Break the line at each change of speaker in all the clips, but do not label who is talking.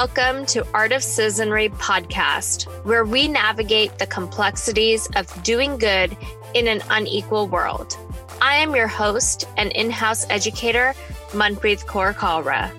Welcome to Art of Citizenry podcast, where we navigate the complexities of doing good in an unequal world. I am your host and in house educator, Manpreet Kaur Kalra.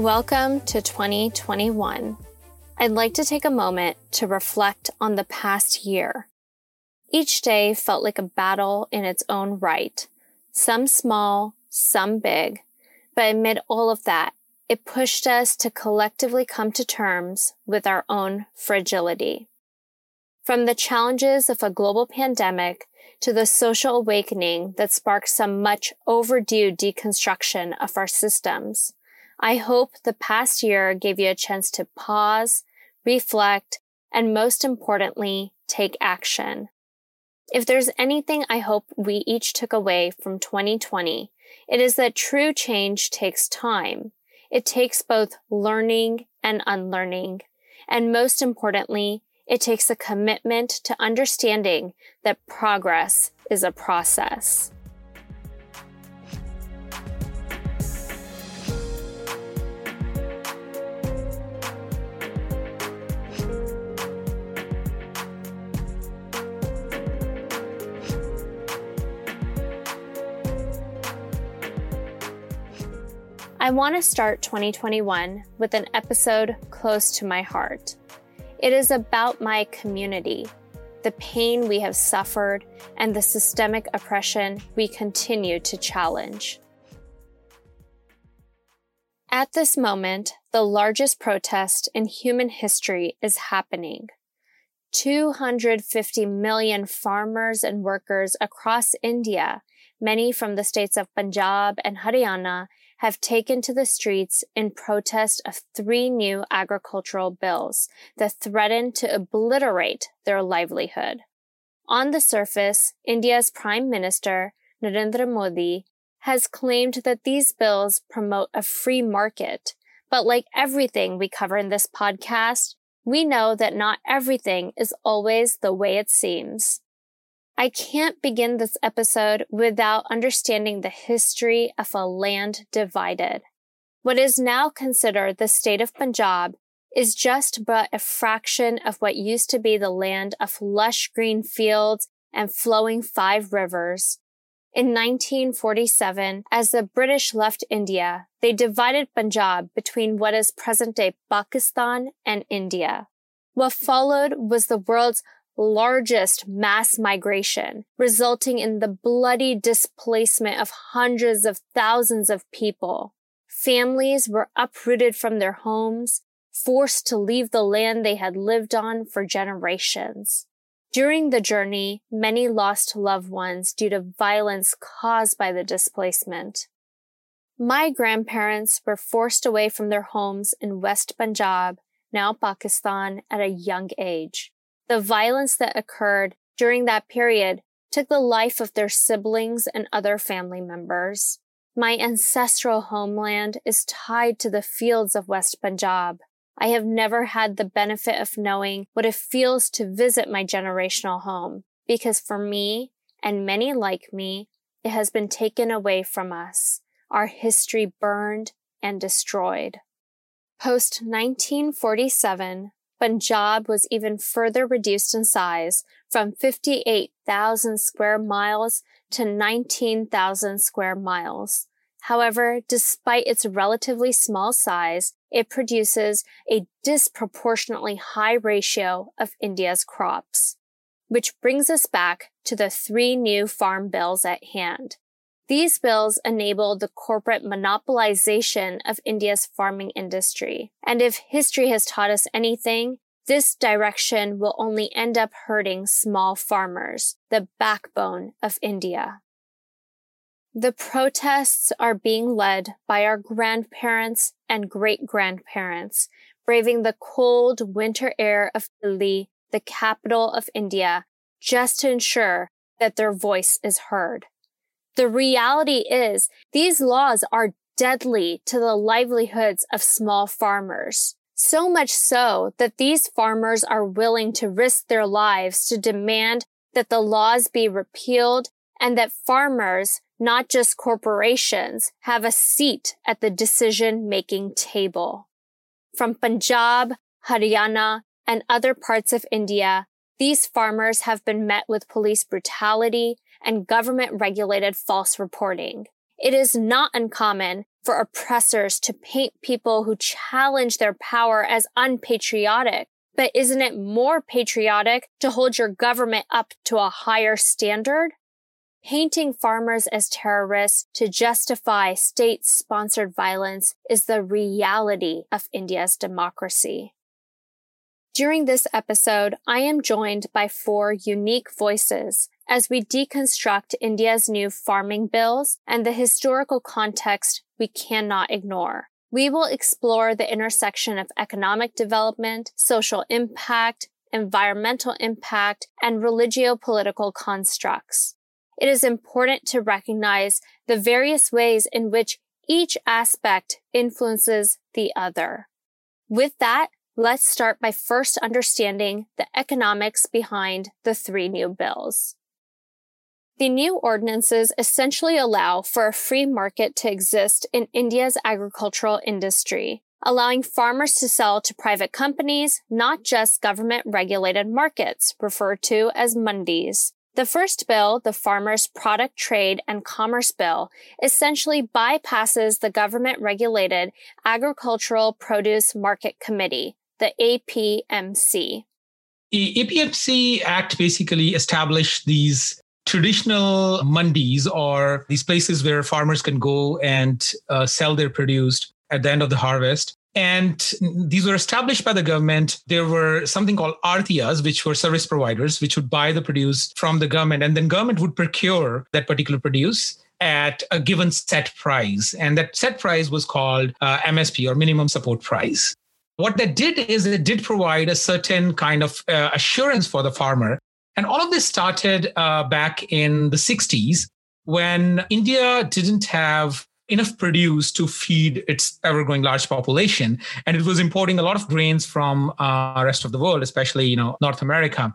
Welcome to 2021. I'd like to take a moment to reflect on the past year. Each day felt like a battle in its own right, some small, some big, but amid all of that, it pushed us to collectively come to terms with our own fragility. From the challenges of a global pandemic to the social awakening that sparked some much overdue deconstruction of our systems, I hope the past year gave you a chance to pause, reflect, and most importantly, take action. If there's anything I hope we each took away from 2020, it is that true change takes time. It takes both learning and unlearning. And most importantly, it takes a commitment to understanding that progress is a process. I want to start 2021 with an episode close to my heart. It is about my community, the pain we have suffered, and the systemic oppression we continue to challenge. At this moment, the largest protest in human history is happening. 250 million farmers and workers across India, many from the states of Punjab and Haryana, have taken to the streets in protest of three new agricultural bills that threaten to obliterate their livelihood. On the surface, India's Prime Minister, Narendra Modi, has claimed that these bills promote a free market. But like everything we cover in this podcast, we know that not everything is always the way it seems. I can't begin this episode without understanding the history of a land divided. What is now considered the state of Punjab is just but a fraction of what used to be the land of lush green fields and flowing five rivers. In 1947, as the British left India, they divided Punjab between what is present day Pakistan and India. What followed was the world's largest mass migration, resulting in the bloody displacement of hundreds of thousands of people. Families were uprooted from their homes, forced to leave the land they had lived on for generations. During the journey, many lost loved ones due to violence caused by the displacement. My grandparents were forced away from their homes in West Punjab, now Pakistan, at a young age. The violence that occurred during that period took the life of their siblings and other family members. My ancestral homeland is tied to the fields of West Punjab. I have never had the benefit of knowing what it feels to visit my generational home because for me and many like me, it has been taken away from us, our history burned and destroyed. Post 1947, Punjab was even further reduced in size from 58,000 square miles to 19,000 square miles. However, despite its relatively small size, it produces a disproportionately high ratio of India's crops. Which brings us back to the three new farm bills at hand. These bills enabled the corporate monopolization of India's farming industry. And if history has taught us anything, this direction will only end up hurting small farmers, the backbone of India. The protests are being led by our grandparents and great grandparents, braving the cold winter air of Delhi the capital of India, just to ensure that their voice is heard. The reality is these laws are deadly to the livelihoods of small farmers. So much so that these farmers are willing to risk their lives to demand that the laws be repealed and that farmers, not just corporations, have a seat at the decision making table. From Punjab, Haryana, and other parts of India, these farmers have been met with police brutality and government regulated false reporting. It is not uncommon for oppressors to paint people who challenge their power as unpatriotic. But isn't it more patriotic to hold your government up to a higher standard? Painting farmers as terrorists to justify state sponsored violence is the reality of India's democracy. During this episode, I am joined by four unique voices as we deconstruct India's new farming bills and the historical context we cannot ignore. We will explore the intersection of economic development, social impact, environmental impact, and religio-political constructs. It is important to recognize the various ways in which each aspect influences the other. With that, let's start by first understanding the economics behind the three new bills. The new ordinances essentially allow for a free market to exist in India's agricultural industry, allowing farmers to sell to private companies, not just government regulated markets, referred to as mandis. The first bill, the Farmers Product Trade and Commerce Bill, essentially bypasses the government regulated Agricultural Produce Market Committee, the APMC.
The APMC Act basically established these traditional mandis or these places where farmers can go and uh, sell their produce at the end of the harvest. And these were established by the government. There were something called artiyas, which were service providers, which would buy the produce from the government, and then government would procure that particular produce at a given set price. And that set price was called uh, MSP or minimum support price. What that did is it did provide a certain kind of uh, assurance for the farmer and all of this started uh, back in the 60s when India didn't have enough produce to feed its ever growing large population. And it was importing a lot of grains from uh, rest of the world especially you know north america.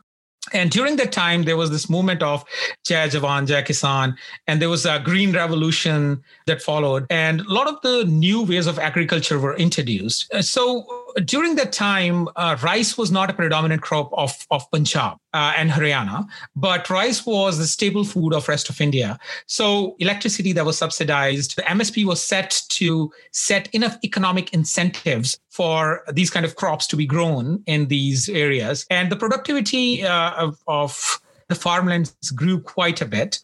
And during that time there was this movement of jai jawan jai kisan and there was a green revolution that followed. And a lot of the new ways of agriculture were introduced. Uh, so during that time uh, rice was not a predominant crop of, of punjab uh, and Haryana, but rice was the staple food of rest of India. So electricity that was subsidized, the MSP was set to set enough economic incentives for these kind of crops to be grown in these areas, and the productivity uh, of, of the farmlands grew quite a bit.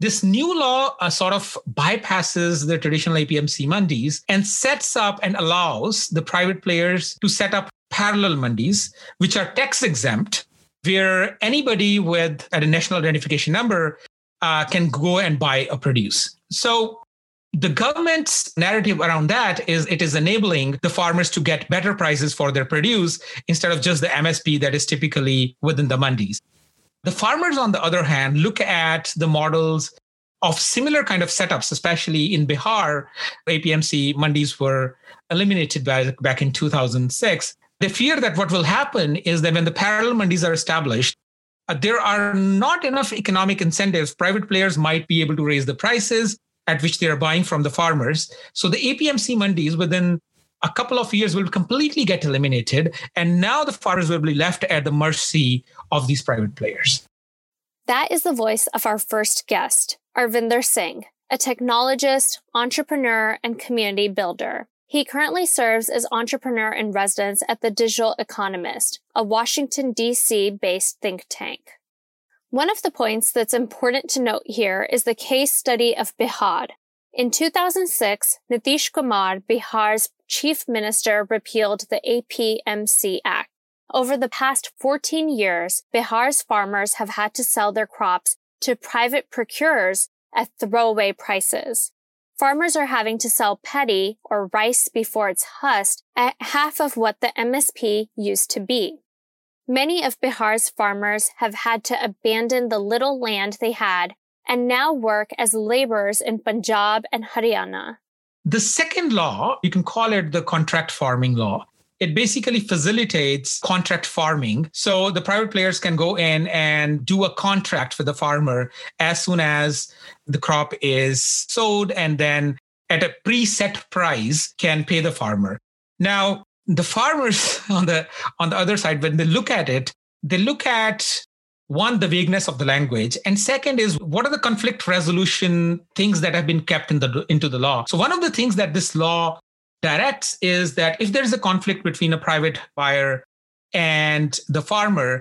This new law uh, sort of bypasses the traditional APMC mandis and sets up and allows the private players to set up parallel mandis, which are tax exempt where anybody with a national identification number uh, can go and buy a produce. So the government's narrative around that is it is enabling the farmers to get better prices for their produce instead of just the MSP that is typically within the mandis. The farmers, on the other hand, look at the models of similar kind of setups, especially in Bihar, APMC mandis were eliminated by, back in 2006. They fear that what will happen is that when the parallel mandis are established, uh, there are not enough economic incentives. Private players might be able to raise the prices at which they are buying from the farmers. So the APMC mandis within a couple of years will completely get eliminated. And now the farmers will be left at the mercy of these private players.
That is the voice of our first guest, Arvinder Singh, a technologist, entrepreneur, and community builder. He currently serves as entrepreneur in residence at the Digital Economist, a Washington, D.C. based think tank. One of the points that's important to note here is the case study of Bihar. In 2006, Nitish Kumar, Bihar's chief minister, repealed the APMC Act. Over the past 14 years, Bihar's farmers have had to sell their crops to private procurers at throwaway prices farmers are having to sell paddy or rice before it's husked at half of what the MSP used to be. Many of Bihar's farmers have had to abandon the little land they had and now work as laborers in Punjab and Haryana.
The second law, you can call it the contract farming law. It basically facilitates contract farming. So the private players can go in and do a contract for the farmer as soon as the crop is sowed and then at a preset price can pay the farmer. Now, the farmers on the on the other side when they look at it they look at one the vagueness of the language and second is what are the conflict resolution things that have been kept in the into the law? So one of the things that this law directs is that if there's a conflict between a private buyer and the farmer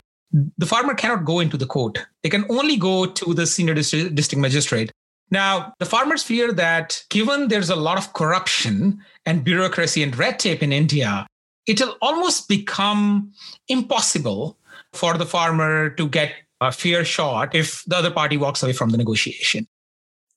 the farmer cannot go into the court. They can only go to the senior district, district magistrate. Now, the farmers fear that given there's a lot of corruption and bureaucracy and red tape in India, it'll almost become impossible for the farmer to get Uh, a fair shot if the other party walks away from the negotiation.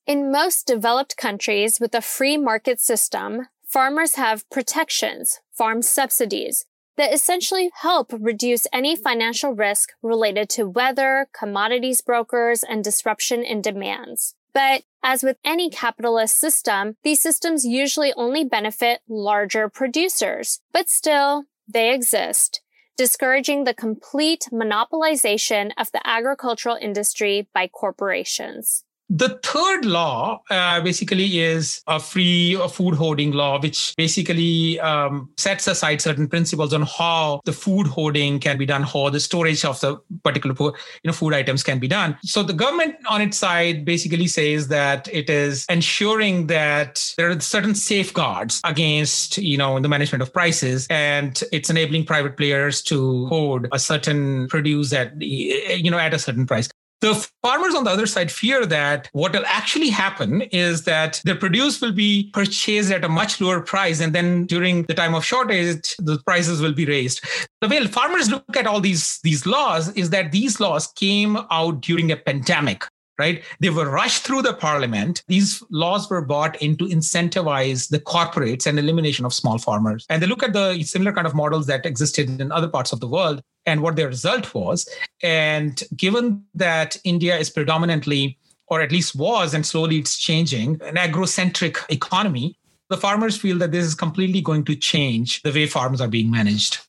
In most developed countries with a free market system, farmers have protections, farm subsidies, that essentially help reduce any financial risk related to weather, commodities brokers, and disruption in demands. But as with any capitalist system, these systems usually only benefit larger producers. But still, they exist, discouraging the complete monopolization of the agricultural industry by corporations.
The third law uh, basically is a free food hoarding law, which basically um, sets aside certain principles on how the food hoarding can be done, how the storage of the particular you know, food items can be done. So the government on its side basically says that it is ensuring that there are certain safeguards against you know the management of prices, and it's enabling private players to hoard a certain produce at you know at a certain price. The farmers on the other side fear that what will actually happen is that their produce will be purchased at a much lower price. And then during the time of shortage, the prices will be raised. The way farmers look at all these, these laws is that these laws came out during a pandemic right? They were rushed through the parliament. These laws were brought in to incentivize the corporates and elimination of small farmers. And they look at the similar kind of models that existed in other parts of the world and what their result was. And given that India is predominantly, or at least was, and slowly it's changing, an agrocentric economy, the farmers feel that this is completely going to change the way farms are being managed.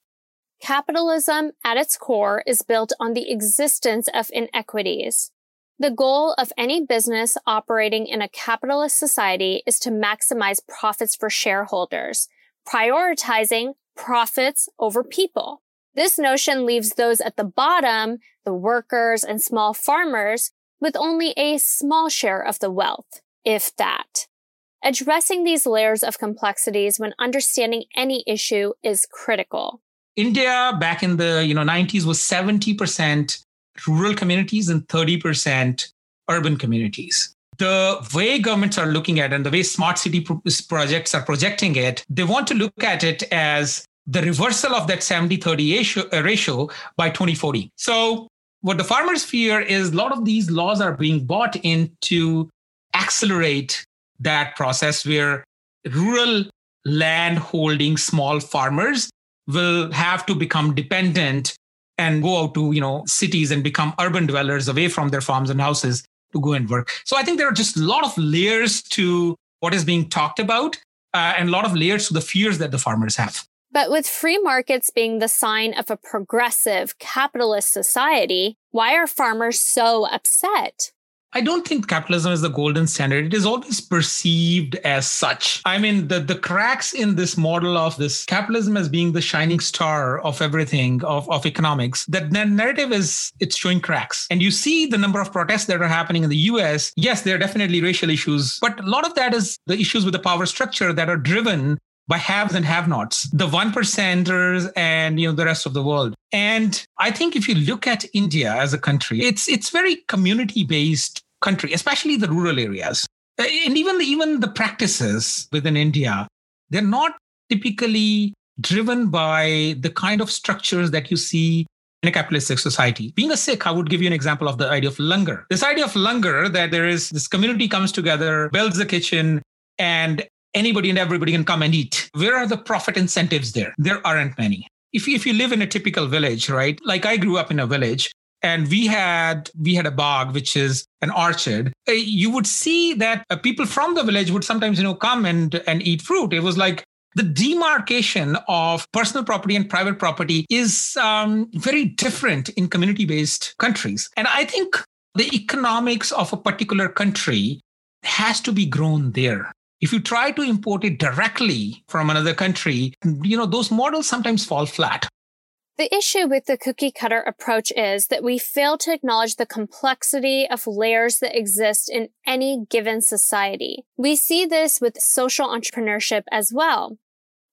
Capitalism at its core is built on the existence of inequities. The goal of any business operating in a capitalist society is to maximize profits for shareholders, prioritizing profits over people. This notion leaves those at the bottom, the workers and small farmers, with only a small share of the wealth, if that. Addressing these layers of complexities when understanding any issue is critical.
India back in the you know 90s was 70% rural communities and 30% urban communities. The way governments are looking at it and the way smart city pro- projects are projecting it, they want to look at it as the reversal of that 70 30 uh, ratio, by 2040. So, what the farmers fear is a lot of these laws are being bought in to accelerate that process where rural land holding small farmers will have to become dependent and go out to you know cities and become urban dwellers away from their farms and houses to go and work. So i think there are just a lot of layers to what is being talked about uh, and a lot of layers to the fears that the farmers have.
But with free markets being the sign of a progressive capitalist society why are farmers so upset
I don't think capitalism is the golden standard. It is always perceived as such. I mean, the, the cracks in this model of this capitalism as being the shining star of everything, of, of economics, that narrative is it's showing cracks. And you see the number of protests that are happening in the US. Yes, there are definitely racial issues, but a lot of that is the issues with the power structure that are driven by haves and have-nots, the one percenters and you know the rest of the world. And I think if you look at India as a country, it's it's very community-based country, especially the rural areas. Uh, and even the, even the practices within India, they're not typically driven by the kind of structures that you see in a capitalistic society. Being a Sikh, I would give you an example of the idea of langar. This idea of langar that there is this community comes together, builds a kitchen, and anybody and everybody can come and eat. Where are the profit incentives there? There aren't many. if you, if you live in a typical village, right? Like I grew up in a village and we had we had a bog which is an orchard uh, you would see that uh, people from the village would sometimes you know come and and eat fruit it was like the demarcation of personal property and private property is um, very different in community based countries and i think the economics of a particular country has to be grown there if you try to import it directly from another country you know those models sometimes fall flat
the issue with the cookie cutter approach is that we fail to acknowledge the complexity of layers that exist in any given society. We see this with social entrepreneurship as well.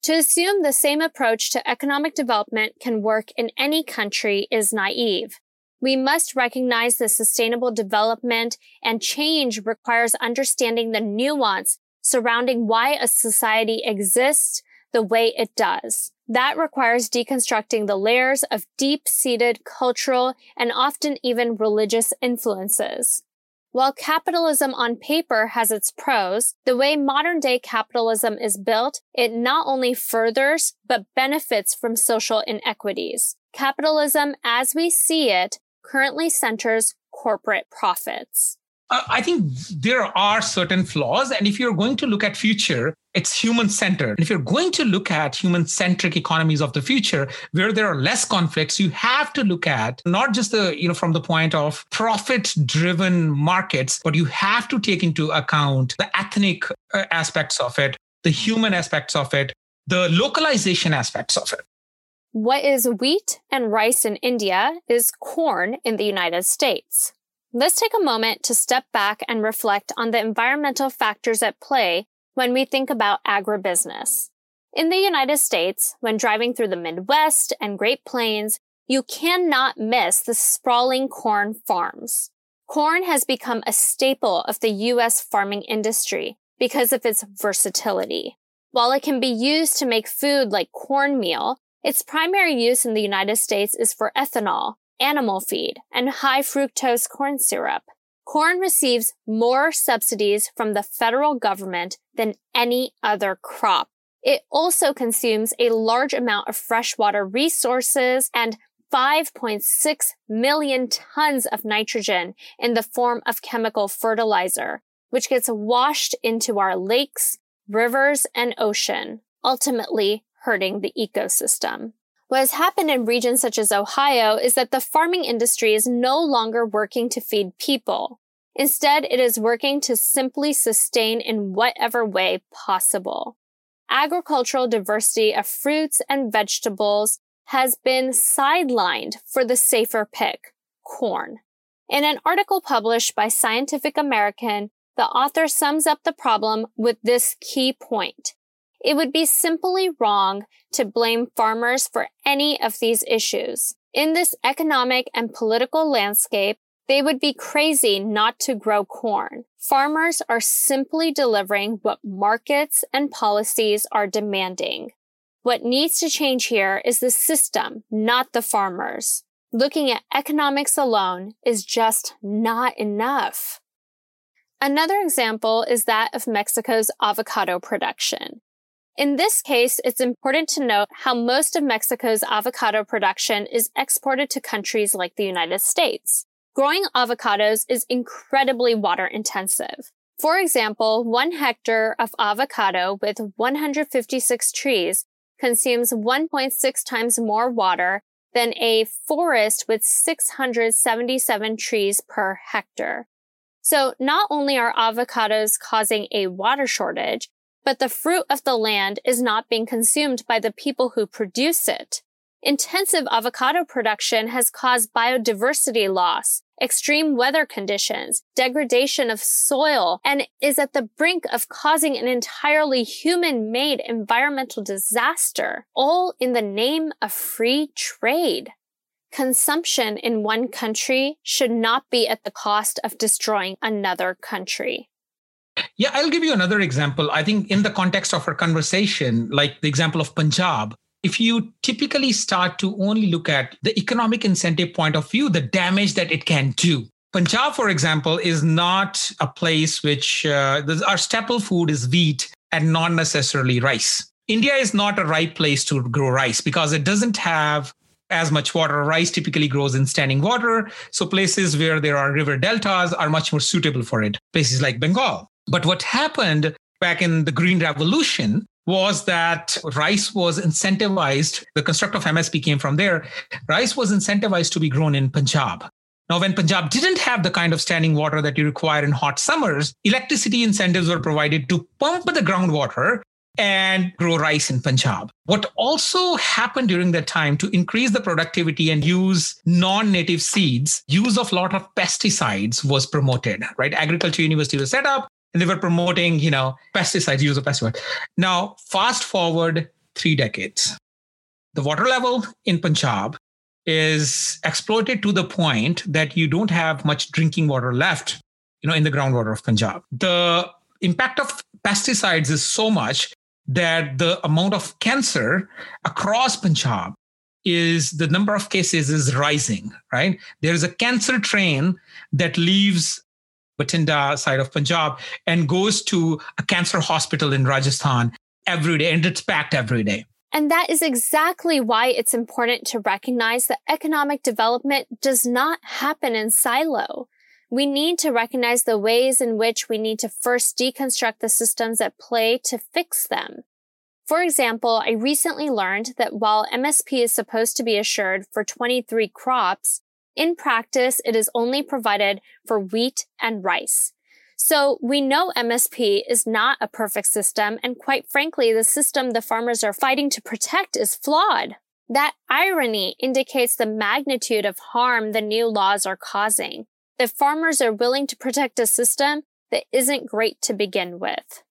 To assume the same approach to economic development can work in any country is naive. We must recognize that sustainable development and change requires understanding the nuance surrounding why a society exists the way it does. That requires deconstructing the layers of deep seated cultural and often even religious influences. While capitalism on paper has its pros, the way modern day capitalism is built, it not only furthers, but benefits from social inequities. Capitalism, as we see it, currently centers corporate profits.
I think there are certain flaws. And if you're going to look at future, it's human centered. If you're going to look at human centric economies of the future, where there are less conflicts, you have to look at not just the, you know, from the point of profit driven markets, but you have to take into account the ethnic uh, aspects of it, the human aspects of it, the localization aspects of it.
What is wheat and rice in India is corn in the United States. Let's take a moment to step back and reflect on the environmental factors at play when we think about agribusiness. In the United States, when driving through the Midwest and Great Plains, you cannot miss the sprawling corn farms. Corn has become a staple of the U.S. farming industry because of its versatility. While it can be used to make food like cornmeal, its primary use in the United States is for ethanol, animal feed, and high fructose corn syrup. Corn receives more subsidies from the federal government than any other crop. It also consumes a large amount of freshwater resources and 5.6 million tons of nitrogen in the form of chemical fertilizer, which gets washed into our lakes, rivers, and ocean, ultimately hurting the ecosystem. What has happened in regions such as Ohio is that the farming industry is no longer working to feed people. Instead, it is working to simply sustain in whatever way possible. Agricultural diversity of fruits and vegetables has been sidelined for the safer pick, corn. In an article published by Scientific American, the author sums up the problem with this key point. It would be simply wrong to blame farmers for any of these issues. In this economic and political landscape, they would be crazy not to grow corn. Farmers are simply delivering what markets and policies are demanding. What needs to change here is the system, not the farmers. Looking at economics alone is just not enough. Another example is that of Mexico's avocado production. In this case, it's important to note how most of Mexico's avocado production is exported to countries like the United States. Growing avocados is incredibly water intensive. For example, one hectare of avocado with 156 trees consumes 1.6 times more water than a forest with 677 trees per hectare. So not only are avocados causing a water shortage, but the fruit of the land is not being consumed by the people who produce it. Intensive avocado production has caused biodiversity loss, extreme weather conditions, degradation of soil, and is at the brink of causing an entirely human-made environmental disaster, all in the name of free trade. Consumption in one country should not be at the cost of destroying another country.
Yeah, I'll give you another example. I think in the context of our conversation, like the example of Punjab, if you typically start to only look at the economic incentive point of view, the damage that it can do. Punjab, for example, is not a place which uh, our staple food is wheat and not necessarily rice. India is not a right place to grow rice because it doesn't have as much water. Rice typically grows in standing water. So places where there are river deltas are much more suitable for it, places like Bengal. But what happened back in the Green Revolution was that rice was incentivized. The construct of MSP came from there. Rice was incentivized to be grown in Punjab. Now, when Punjab didn't have the kind of standing water that you require in hot summers, electricity incentives were provided to pump the groundwater and grow rice in Punjab. What also happened during that time to increase the productivity and use non-native seeds, use of a lot of pesticides was promoted, right? Agriculture University was set up and they were promoting, you know, pesticides, use of pesticides. Now, fast forward three decades. The water level in Punjab is exploited to the point that you don't have much drinking water left, you know, in the groundwater of Punjab. The impact of pesticides is so much that the amount of cancer across Punjab is the number of cases is rising, right? There is a cancer train that leaves Bathinda side of Punjab and goes to a cancer hospital in Rajasthan every day, and it's packed every day.
And that is exactly why it's important to recognize that economic development does not happen in silo we need to recognize the ways in which we need to first deconstruct the systems at play to fix them. For example, I recently learned that while MSP is supposed to be assured for 23 crops, in practice, it is only provided for wheat and rice. So we know MSP is not a perfect system, and quite frankly, the system the farmers are fighting to protect is flawed. That irony indicates the magnitude of harm the new laws are causing that farmers are willing to protect a system that isn't great to begin with.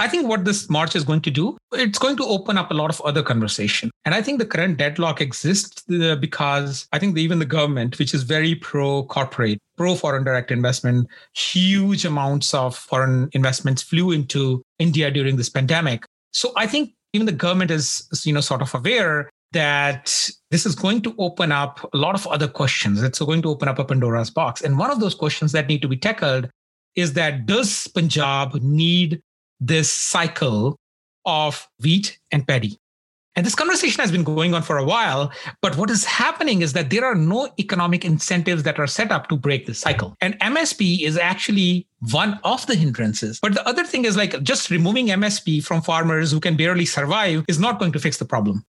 I think what this march is going to do, it's going to open up a lot of other conversation. And I think the current deadlock exists uh, because I think even the government, which is very pro corporate, pro foreign direct investment, huge amounts of foreign investments flew into India during this pandemic. So I think even the government is, you know, sort of aware that this is going to open up a lot of other questions. It's going to open up a Pandora's box. And one of those questions that need to be tackled is that does Punjab need this cycle of wheat and paddy? And this conversation has been going on for a while. But what is happening is that there are no economic incentives that are set up to break this cycle. And MSP is actually one of the hindrances. But the other thing is like just removing MSP from farmers who can barely survive is not going to fix the problem.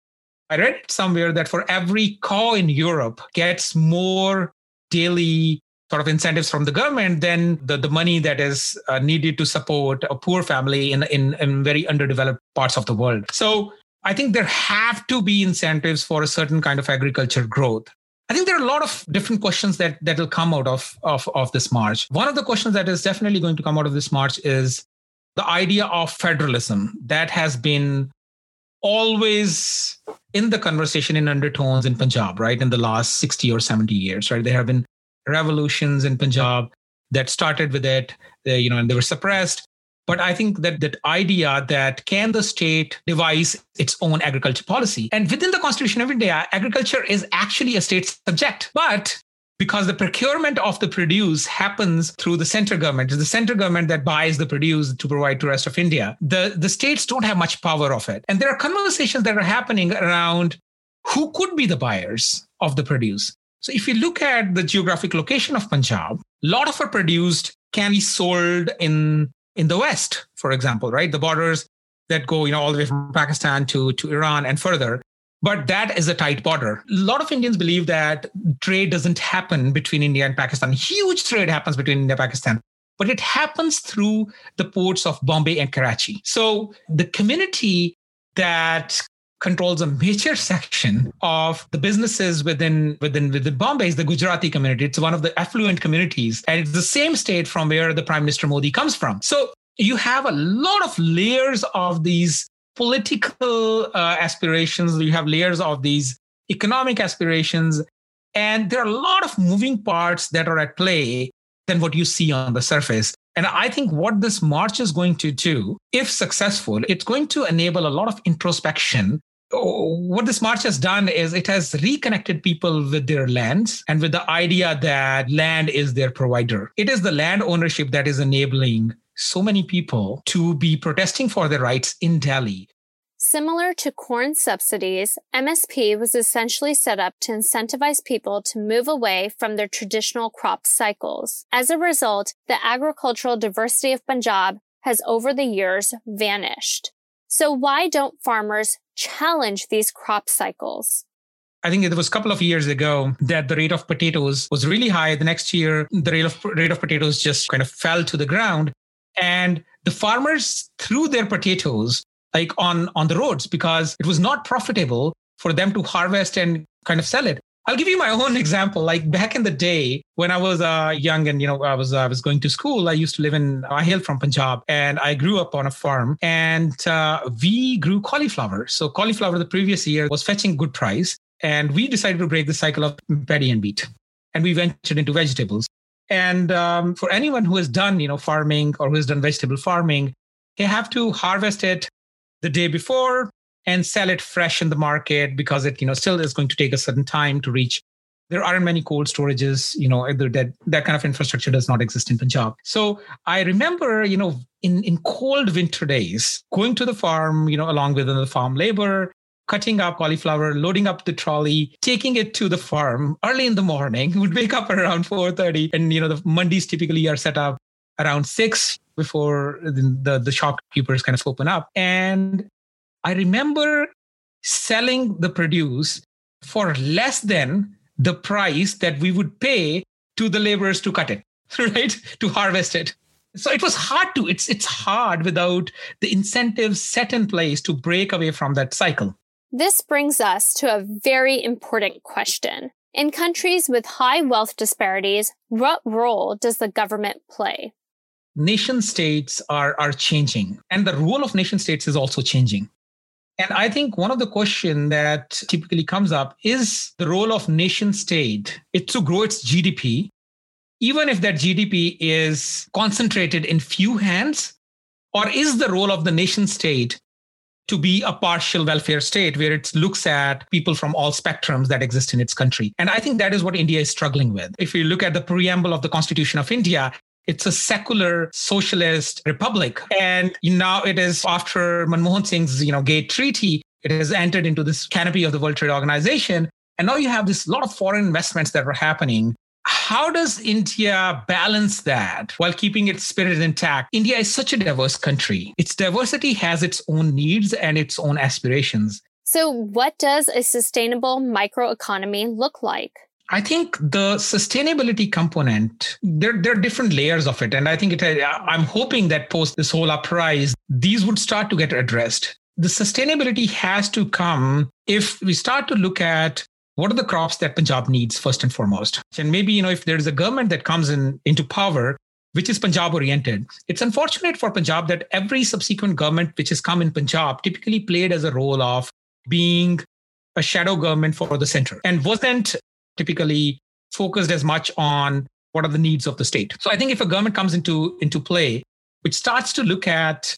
I read somewhere that for every cow in Europe gets more daily sort of incentives from the government than the, the money that is uh, needed to support a poor family in, in, in very underdeveloped parts of the world. So I think there have to be incentives for a certain kind of agriculture growth. I think there are a lot of different questions that that will come out of, of, of this march. One of the questions that is definitely going to come out of this march is the idea of federalism that has been always in the conversation in undertones in Punjab, right? In the last 60 or 70 years, right? There have been revolutions in Punjab that started with it, they, you know, and they were suppressed. But I think that that idea that can the state devise its own agriculture policy? And within the Constitution of India, agriculture is actually a state subject. But because the procurement of the produce happens through the center government. It's the center government that buys the produce to provide to the rest of India. The, the states don't have much power of it. And there are conversations that are happening around who could be the buyers of the produce. So if you look at the geographic location of Punjab, a lot of our produced can be sold in, in the West, for example, right? The borders that go, you know, all the way from Pakistan to, to Iran and further. But that is a tight border. A lot of Indians believe that trade doesn't happen between India and Pakistan. Huge trade happens between India and Pakistan, but it happens through the ports of Bombay and Karachi. So the community that controls a major section of the businesses within within within Bombay is the Gujarati community. It's one of the affluent communities, and it's the same state from where the Prime Minister Modi comes from. So you have a lot of layers of these political uh, aspirations, you have layers of these economic aspirations, and there are a lot of moving parts that are at play than what you see on the surface. And I think what this march is going to do, if successful, it's going to enable a lot of introspection. What this march has done is it has reconnected people with their lands and with the idea that land is their provider. It is the land ownership that is enabling so many people to be protesting for their rights in Delhi.
Similar to corn subsidies, MSP was essentially set up to incentivize people to move away from their traditional crop cycles. As a result, the agricultural diversity of Punjab has over the years vanished. So why don't farmers challenge these crop cycles?
I think it was a couple of years ago that the rate of potatoes was really high. The next year, the rate of rate of potatoes just kind of fell to the ground, and the farmers threw their potatoes like on on the roads because it was not profitable for them to harvest and kind of sell it. I'll give you my own example. Like back in the day when I was uh, young and you know I was I was going to school, I used to live in I hail from Punjab and I grew up on a farm and uh, we grew cauliflower. So cauliflower the previous year was fetching good price, and we decided to break the cycle of paddy and wheat, and we ventured into vegetables. And um, for anyone who has done you know farming or who has done vegetable farming, they have to harvest it the day before and sell it fresh in the market because it you know still is going to take a certain time to reach there aren't many cold storages you know that that kind of infrastructure does not exist in punjab so i remember you know in in cold winter days going to the farm you know along with the farm labor cutting up cauliflower loading up the trolley taking it to the farm early in the morning would wake up around 4.30 and you know the mandis typically are set up around 6 before the, the, the shopkeepers kind of open up. And I remember selling the produce for less than the price that we would pay to the laborers to cut it, right? To harvest it. So it was hard to, it's it's hard without the incentives set in place to break away from that cycle.
This brings us to a very important question. In countries with high wealth disparities, what role does the government play?
nation states are, are changing and the role of nation states is also changing. And I think one of the question that typically comes up is the role of nation state it to grow its GDP, even if that GDP is concentrated in few hands, or is the role of the nation state to be a partial welfare state where it looks at people from all spectrums that exist in its country. And I think that is what India is struggling with. If you look at the preamble of the Constitution of India, it's a secular socialist republic. And now it is after Manmohan Singh's, you know, GATT Treaty, it has entered into this canopy of the World Trade Organization. And now you have this lot of foreign investments that are happening. How does India balance that while keeping its spirit intact? India is such a diverse country. Its diversity has its own needs and its own aspirations.
So, what does a sustainable microeconomy look like?
I think the sustainability component, there, there are different layers of it. And I think it, I'm hoping that post this whole uprise, these would start to get addressed. The sustainability has to come if we start to look at what are the crops that Punjab needs first and foremost. And maybe, you know, if there's a government that comes in into power, which is Punjab oriented, it's unfortunate for Punjab that every subsequent government which has come in Punjab typically played as a role of being a shadow government for the center and wasn't typically focused as much on what are the needs of the state. So I think if a government comes into, into play, which starts to look at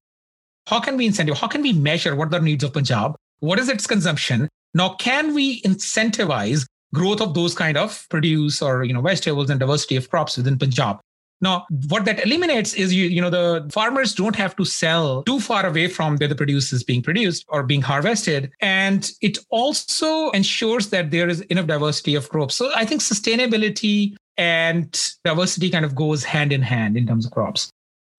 how can we incentive, how can we measure what are the needs of Punjab? What is its consumption? Now, can we incentivize growth of those kind of produce or you know vegetables and diversity of crops within Punjab? Now, what that eliminates is you, you know, the farmers don't have to sell too far away from where the produce is being produced or being harvested. And it also ensures that there is enough diversity of crops. So I think sustainability and diversity kind of goes hand in hand in terms of crops.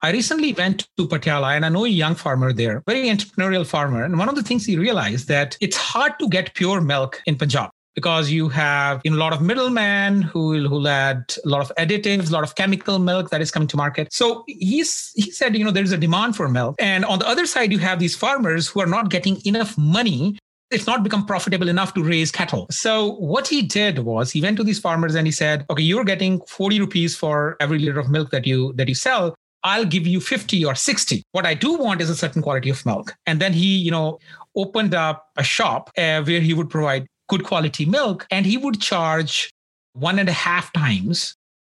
I recently went to Patiala and I know a young farmer there, very entrepreneurial farmer. And one of the things he realized that it's hard to get pure milk in Punjab because you have you know, a lot of middlemen who who add a lot of additives, a lot of chemical milk that is coming to market. So he's he said, you know, there's a demand for milk, and on the other side, you have these farmers who are not getting enough money. It's not become profitable enough to raise cattle. So what he did was he went to these farmers and he said, okay, you're getting 40 rupees for every liter of milk that you that you sell. I'll give you 50 or 60. What I do want is a certain quality of milk. And then he, you know, opened up a shop uh, where he would provide good quality milk and he would charge one and a half times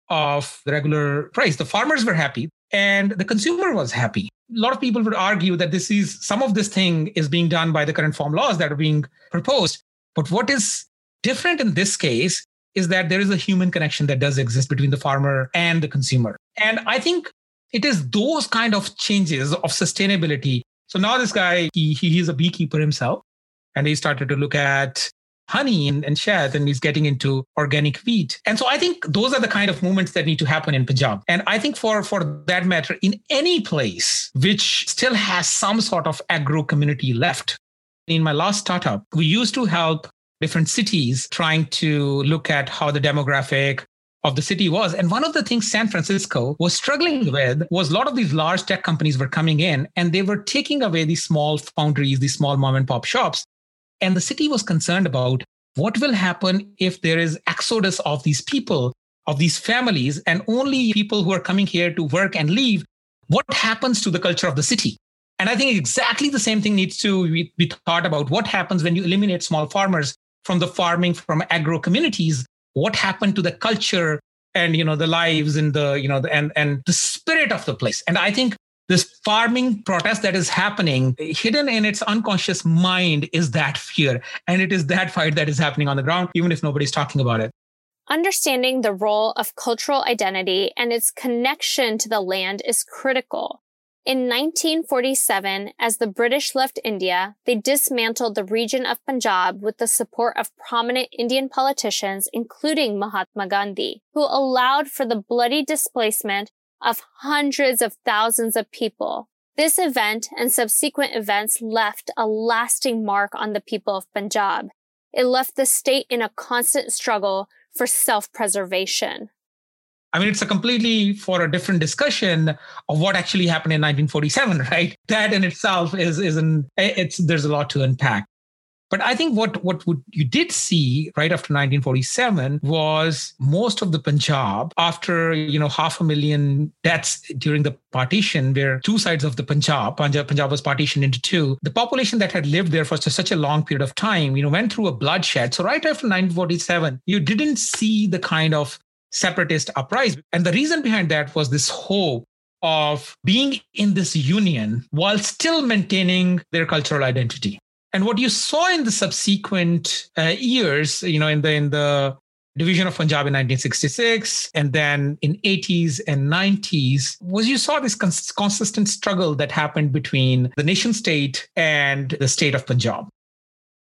of the regular price. The farmers were happy and the consumer was happy. A lot of people would argue that this is some of this thing is being done by the current farm laws that are being proposed. But what is different in this case is that there is a human connection that does exist between the farmer and the consumer. And I think it is those kind of changes of sustainability So now this guy, he, he he's a beekeeper himself, and he started to look at honey and, and shad and he's getting into organic wheat and so i think those are the kind of movements that need to happen in punjab and i think for for that matter in any place which still has some sort of agro community left in my last startup we used to help different cities trying to look at how the demographic of the city was. And one of the things San Francisco was struggling with was a lot of these large tech companies were coming in and they were taking away these small foundries, these small mom and pop shops. And the city was concerned about what will happen if there is exodus of these people, of these families, and only people who are coming here to work and leave. What happens to the culture of the city? And I think exactly the same thing needs to be thought about. What happens when you eliminate small farmers from the farming, from agro communities? what happened to the culture and you know the lives and the you know the, and and the spirit of the place and i think this farming protest that is happening hidden in its unconscious mind is that fear. And it is that fight that is happening on the ground even if nobody's talking about it.
Understanding the role of cultural identity and its connection to the land is critical. In 1947, as the British left India, they dismantled the region of Punjab with the support of prominent Indian politicians, including Mahatma Gandhi, who allowed for the bloody displacement of hundreds of thousands of people. This event and subsequent events left a lasting mark on the people of Punjab. It left the state in a constant struggle for self-preservation.
I mean, it's a completely for a different discussion of what actually happened in 1947, right? That in itself is is an it's there's a lot to unpack. But I think what what would, you did see right after 1947 was most of the Punjab, after you know half a million deaths during the partition, where two sides of the Punjab, Punjab, Punjab was partitioned into two. The population that had lived there for such a long period of time, you know, went through a bloodshed. So right after 1947, you didn't see the kind of separatist uprising. And the reason behind that was this hope of being in this union while still maintaining their cultural identity. And what you saw in the subsequent uh, years, you know, in the in the division of Punjab in 1966, and then in 80s and 90s, was you saw this cons- consistent struggle that happened between the nation state and the state of Punjab.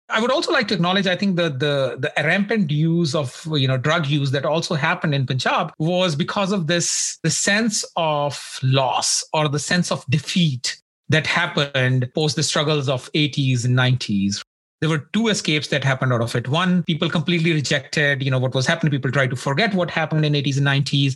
I would also like to acknowledge, I think the the the rampant use of you know drug use that also happened in Punjab was because of this the sense of loss or the sense of defeat that happened post the struggles of 80s and 90s. There were two escapes that happened out of it. One, people completely rejected, you know, what was happening. People tried to forget what happened in 80s and 90s,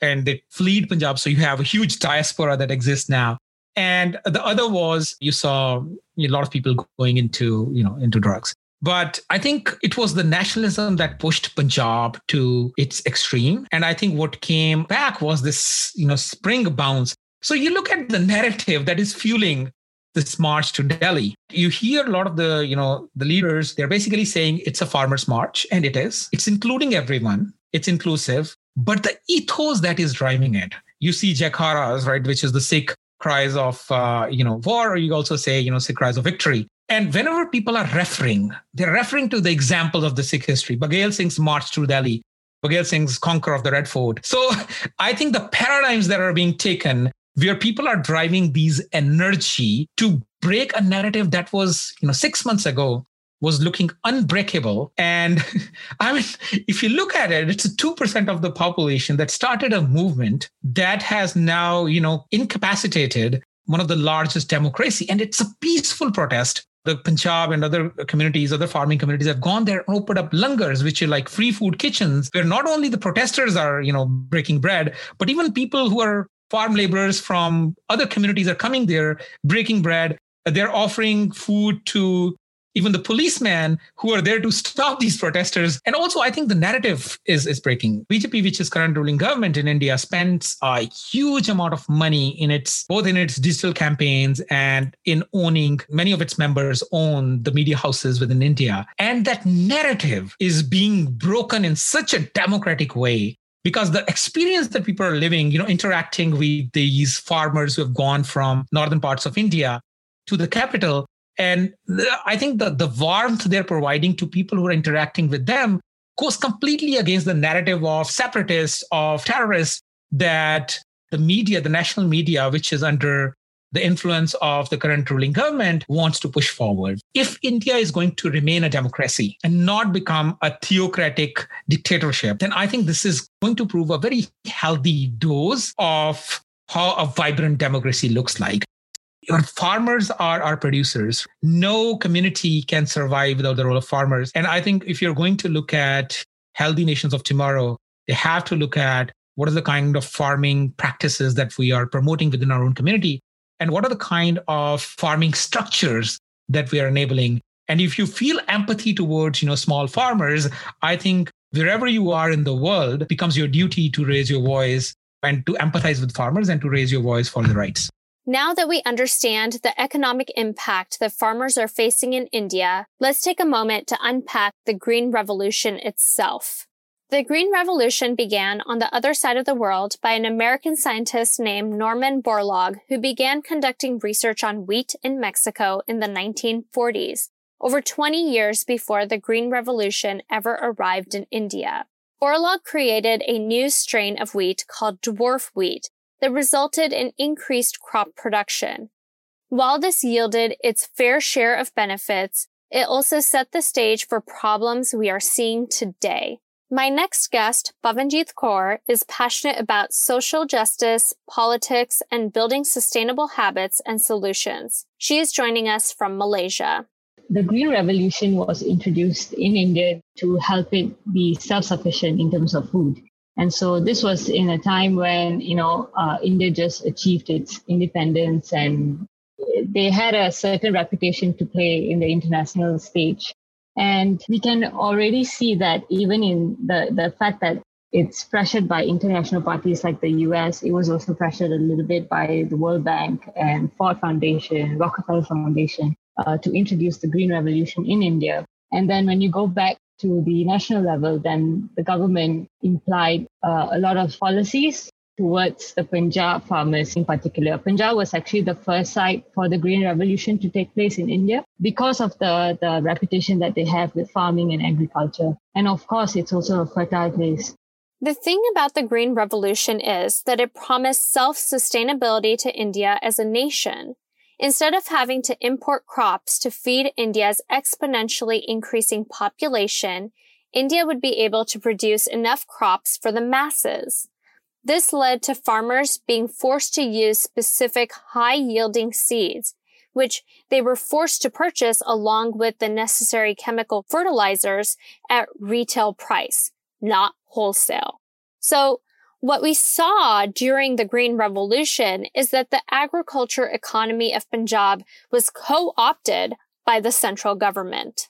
and they fled Punjab. So you have a huge diaspora that exists now. And the other was you saw a lot of people going into, you know, into drugs. But I think it was the nationalism that pushed Punjab to its extreme. And I think what came back was this, you know, spring bounce. So you look at the narrative that is fueling this march to Delhi. You hear a lot of the, you know, the leaders, they're basically saying it's a farmers march, and it is. It's including everyone. It's inclusive. But the ethos that is driving it, you see Jaikaras, right, which is the Sikh cries of uh, you know war or you also say you know Sikh cries of victory and whenever people are referring they're referring to the examples of the Sikh history Baghel Singh's march through Delhi Baghel Singh's conquer of the Red Fort so I think the paradigms that are being taken where people are driving these energy to break a narrative that was you know six months ago was looking unbreakable. And I mean, if you look at it, it's 2% of the population that started a movement that has now, you know, incapacitated one of the largest democracy. And it's a peaceful protest. The Punjab and other communities, other farming communities have gone there and opened up langars, which are like free food kitchens, where not only the protesters are, you know, breaking bread, but even people who are farm laborers from other communities are coming there, breaking bread. They're offering food to even the policemen who are there to stop these protesters. And also, I think the narrative is, is breaking. BJP, which is current ruling government in India, spends a huge amount of money in its both in its digital campaigns and in owning many of its members own the media houses within India. And that narrative is being broken in such a democratic way because the experience that people are living, you know, interacting with these farmers who have gone from northern parts of India to the capital and I think the, the warmth they're providing to people who are interacting with them goes completely against the narrative of separatists, of terrorists, that the media, the national media, which is under the influence of the current ruling government wants to push forward. If India is going to remain a democracy and not become a theocratic dictatorship, then I think this is going to prove a very healthy dose of how a vibrant democracy looks like. Your farmers are our producers. No community can survive without the role of farmers. And I think if you're going to look at healthy nations of tomorrow, they have to look at what are the kind of farming practices that we are promoting within our own community and what are the kind of farming structures that we are enabling and if you feel empathy towards you know small farmers i think wherever you are in the world becomes your duty to raise your voice and to empathize with farmers and to raise your voice for the rights
now that we understand the economic impact that farmers are facing in India, let's take a moment to unpack the Green Revolution itself. The Green Revolution began on the other side of the world by an American scientist named Norman Borlaug, who began conducting research on wheat in Mexico in the 1940s, over 20 years before the Green Revolution ever arrived in India. Borlaug created a new strain of wheat called dwarf wheat that resulted in increased crop production. While this yielded its fair share of benefits, it also set the stage for problems we are seeing today. My next guest, Pavanjit Kaur, is passionate about social justice, politics, and building sustainable habits and solutions. She is joining us from Malaysia.
The Green Revolution was introduced in India to help it be self sufficient in terms of food. And so this was in a time when, you know, uh, India just achieved its independence and they had a certain reputation to play in the international stage. And we can already see that even in the, the fact that it's pressured by international parties like the US, it was also pressured a little bit by the World Bank and Ford Foundation, Rockefeller Foundation uh, to introduce the Green Revolution in India. And then when you go back to the national level, then the government implied uh, a lot of policies towards the Punjab farmers in particular. Punjab was actually the first site for the Green Revolution to take place in India because of the, the reputation that they have with farming and agriculture. And of course, it's also a fertile place.
The thing about the Green Revolution is that it promised self sustainability to India as a nation. Instead of having to import crops to feed India's exponentially increasing population, India would be able to produce enough crops for the masses. This led to farmers being forced to use specific high yielding seeds, which they were forced to purchase along with the necessary chemical fertilizers at retail price, not wholesale. So what we saw during the Green Revolution is that the agriculture economy of Punjab was co-opted by the central government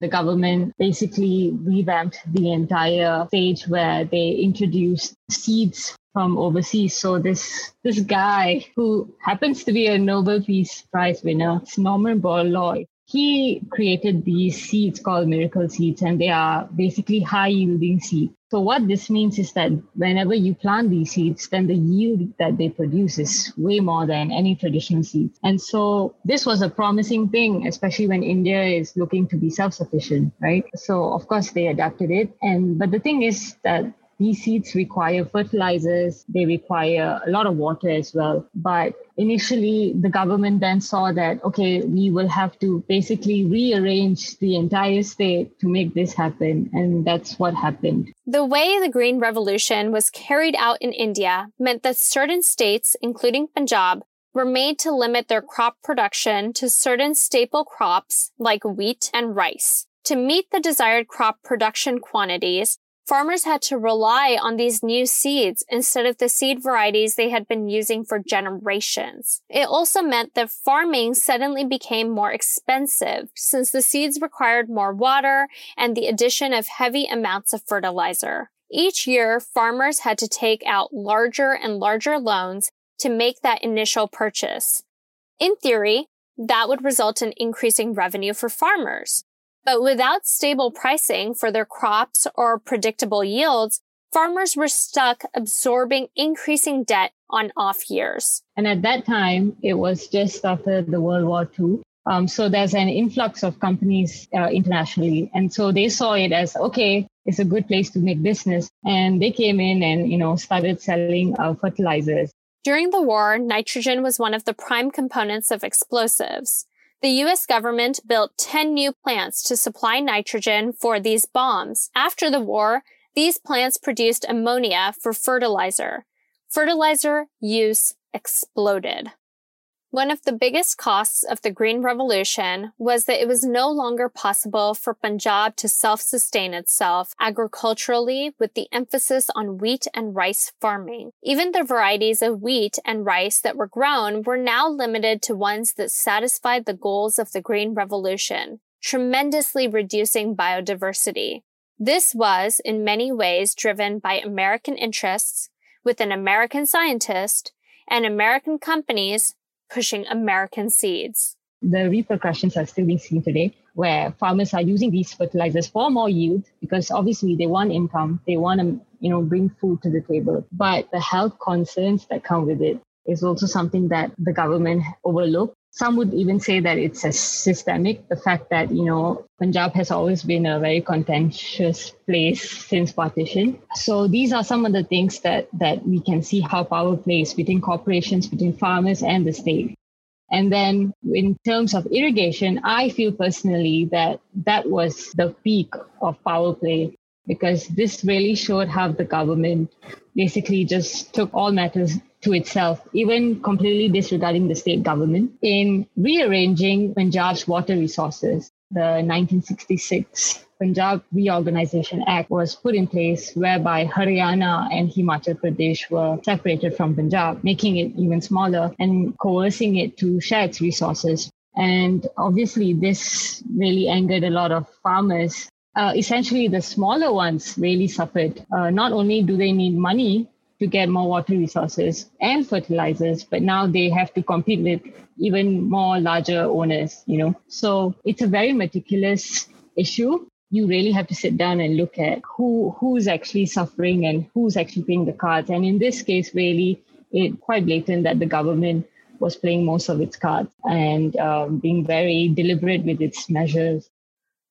the government basically revamped the entire stage where they introduced seeds from overseas. So this this guy who happens to be a Nobel Peace Prize winner, it's Norman Borlaug, he created these seeds called miracle seeds, and they are basically high yielding seeds. So, what this means is that whenever you plant these seeds, then the yield that they produce is way more than any traditional seeds. And so, this was a promising thing, especially when India is looking to be self sufficient, right? So, of course, they adapted it. And but the thing is that these seeds require fertilizers, they require a lot of water as well. But initially, the government then saw that, okay, we will have to basically rearrange the entire state to make this happen. And that's what happened.
The way the Green Revolution was carried out in India meant that certain states, including Punjab, were made to limit their crop production to certain staple crops like wheat and rice. To meet the desired crop production quantities, farmers had to rely on these new seeds instead of the seed varieties they had been using for generations. It also meant that farming suddenly became more expensive since the seeds required more water and the addition of heavy amounts of fertilizer. Each year, farmers had to take out larger and larger loans to make that initial purchase. In theory, that would result in increasing revenue for farmers. But without stable pricing for their crops or predictable yields, farmers were stuck absorbing increasing debt on off years.
And at that time, it was just after the World War II. Um, so there's an influx of companies uh, internationally. And so they saw it as, okay, it's a good place to make business. And they came in and, you know, started selling uh, fertilizers.
During the war, nitrogen was one of the prime components of explosives. The US government built 10 new plants to supply nitrogen for these bombs. After the war, these plants produced ammonia for fertilizer. Fertilizer use exploded. One of the biggest costs of the Green Revolution was that it was no longer possible for Punjab to self-sustain itself agriculturally with the emphasis on wheat and rice farming. Even the varieties of wheat and rice that were grown were now limited to ones that satisfied the goals of the Green Revolution, tremendously reducing biodiversity. This was, in many ways, driven by American interests, with an American scientist and American companies pushing American seeds.
The repercussions are still being seen today, where farmers are using these fertilizers for more yield because obviously they want income, they want to, you know, bring food to the table. But the health concerns that come with it is also something that the government overlooked some would even say that it's a systemic, the fact that, you know, Punjab has always been a very contentious place since partition. So these are some of the things that, that we can see how power plays between corporations, between farmers and the state. And then in terms of irrigation, I feel personally that that was the peak of power play because this really showed how the government basically just took all matters to itself, even completely disregarding the state government, in rearranging Punjab's water resources. The 1966 Punjab Reorganization Act was put in place whereby Haryana and Himachal Pradesh were separated from Punjab, making it even smaller and coercing it to share its resources. And obviously, this really angered a lot of farmers. Uh, essentially, the smaller ones really suffered. Uh, not only do they need money to get more water resources and fertilizers, but now they have to compete with even more larger owners, you know. So it's a very meticulous issue. You really have to sit down and look at who who's actually suffering and who's actually playing the cards. And in this case, really, it's quite blatant that the government was playing most of its cards and um, being very deliberate with its measures.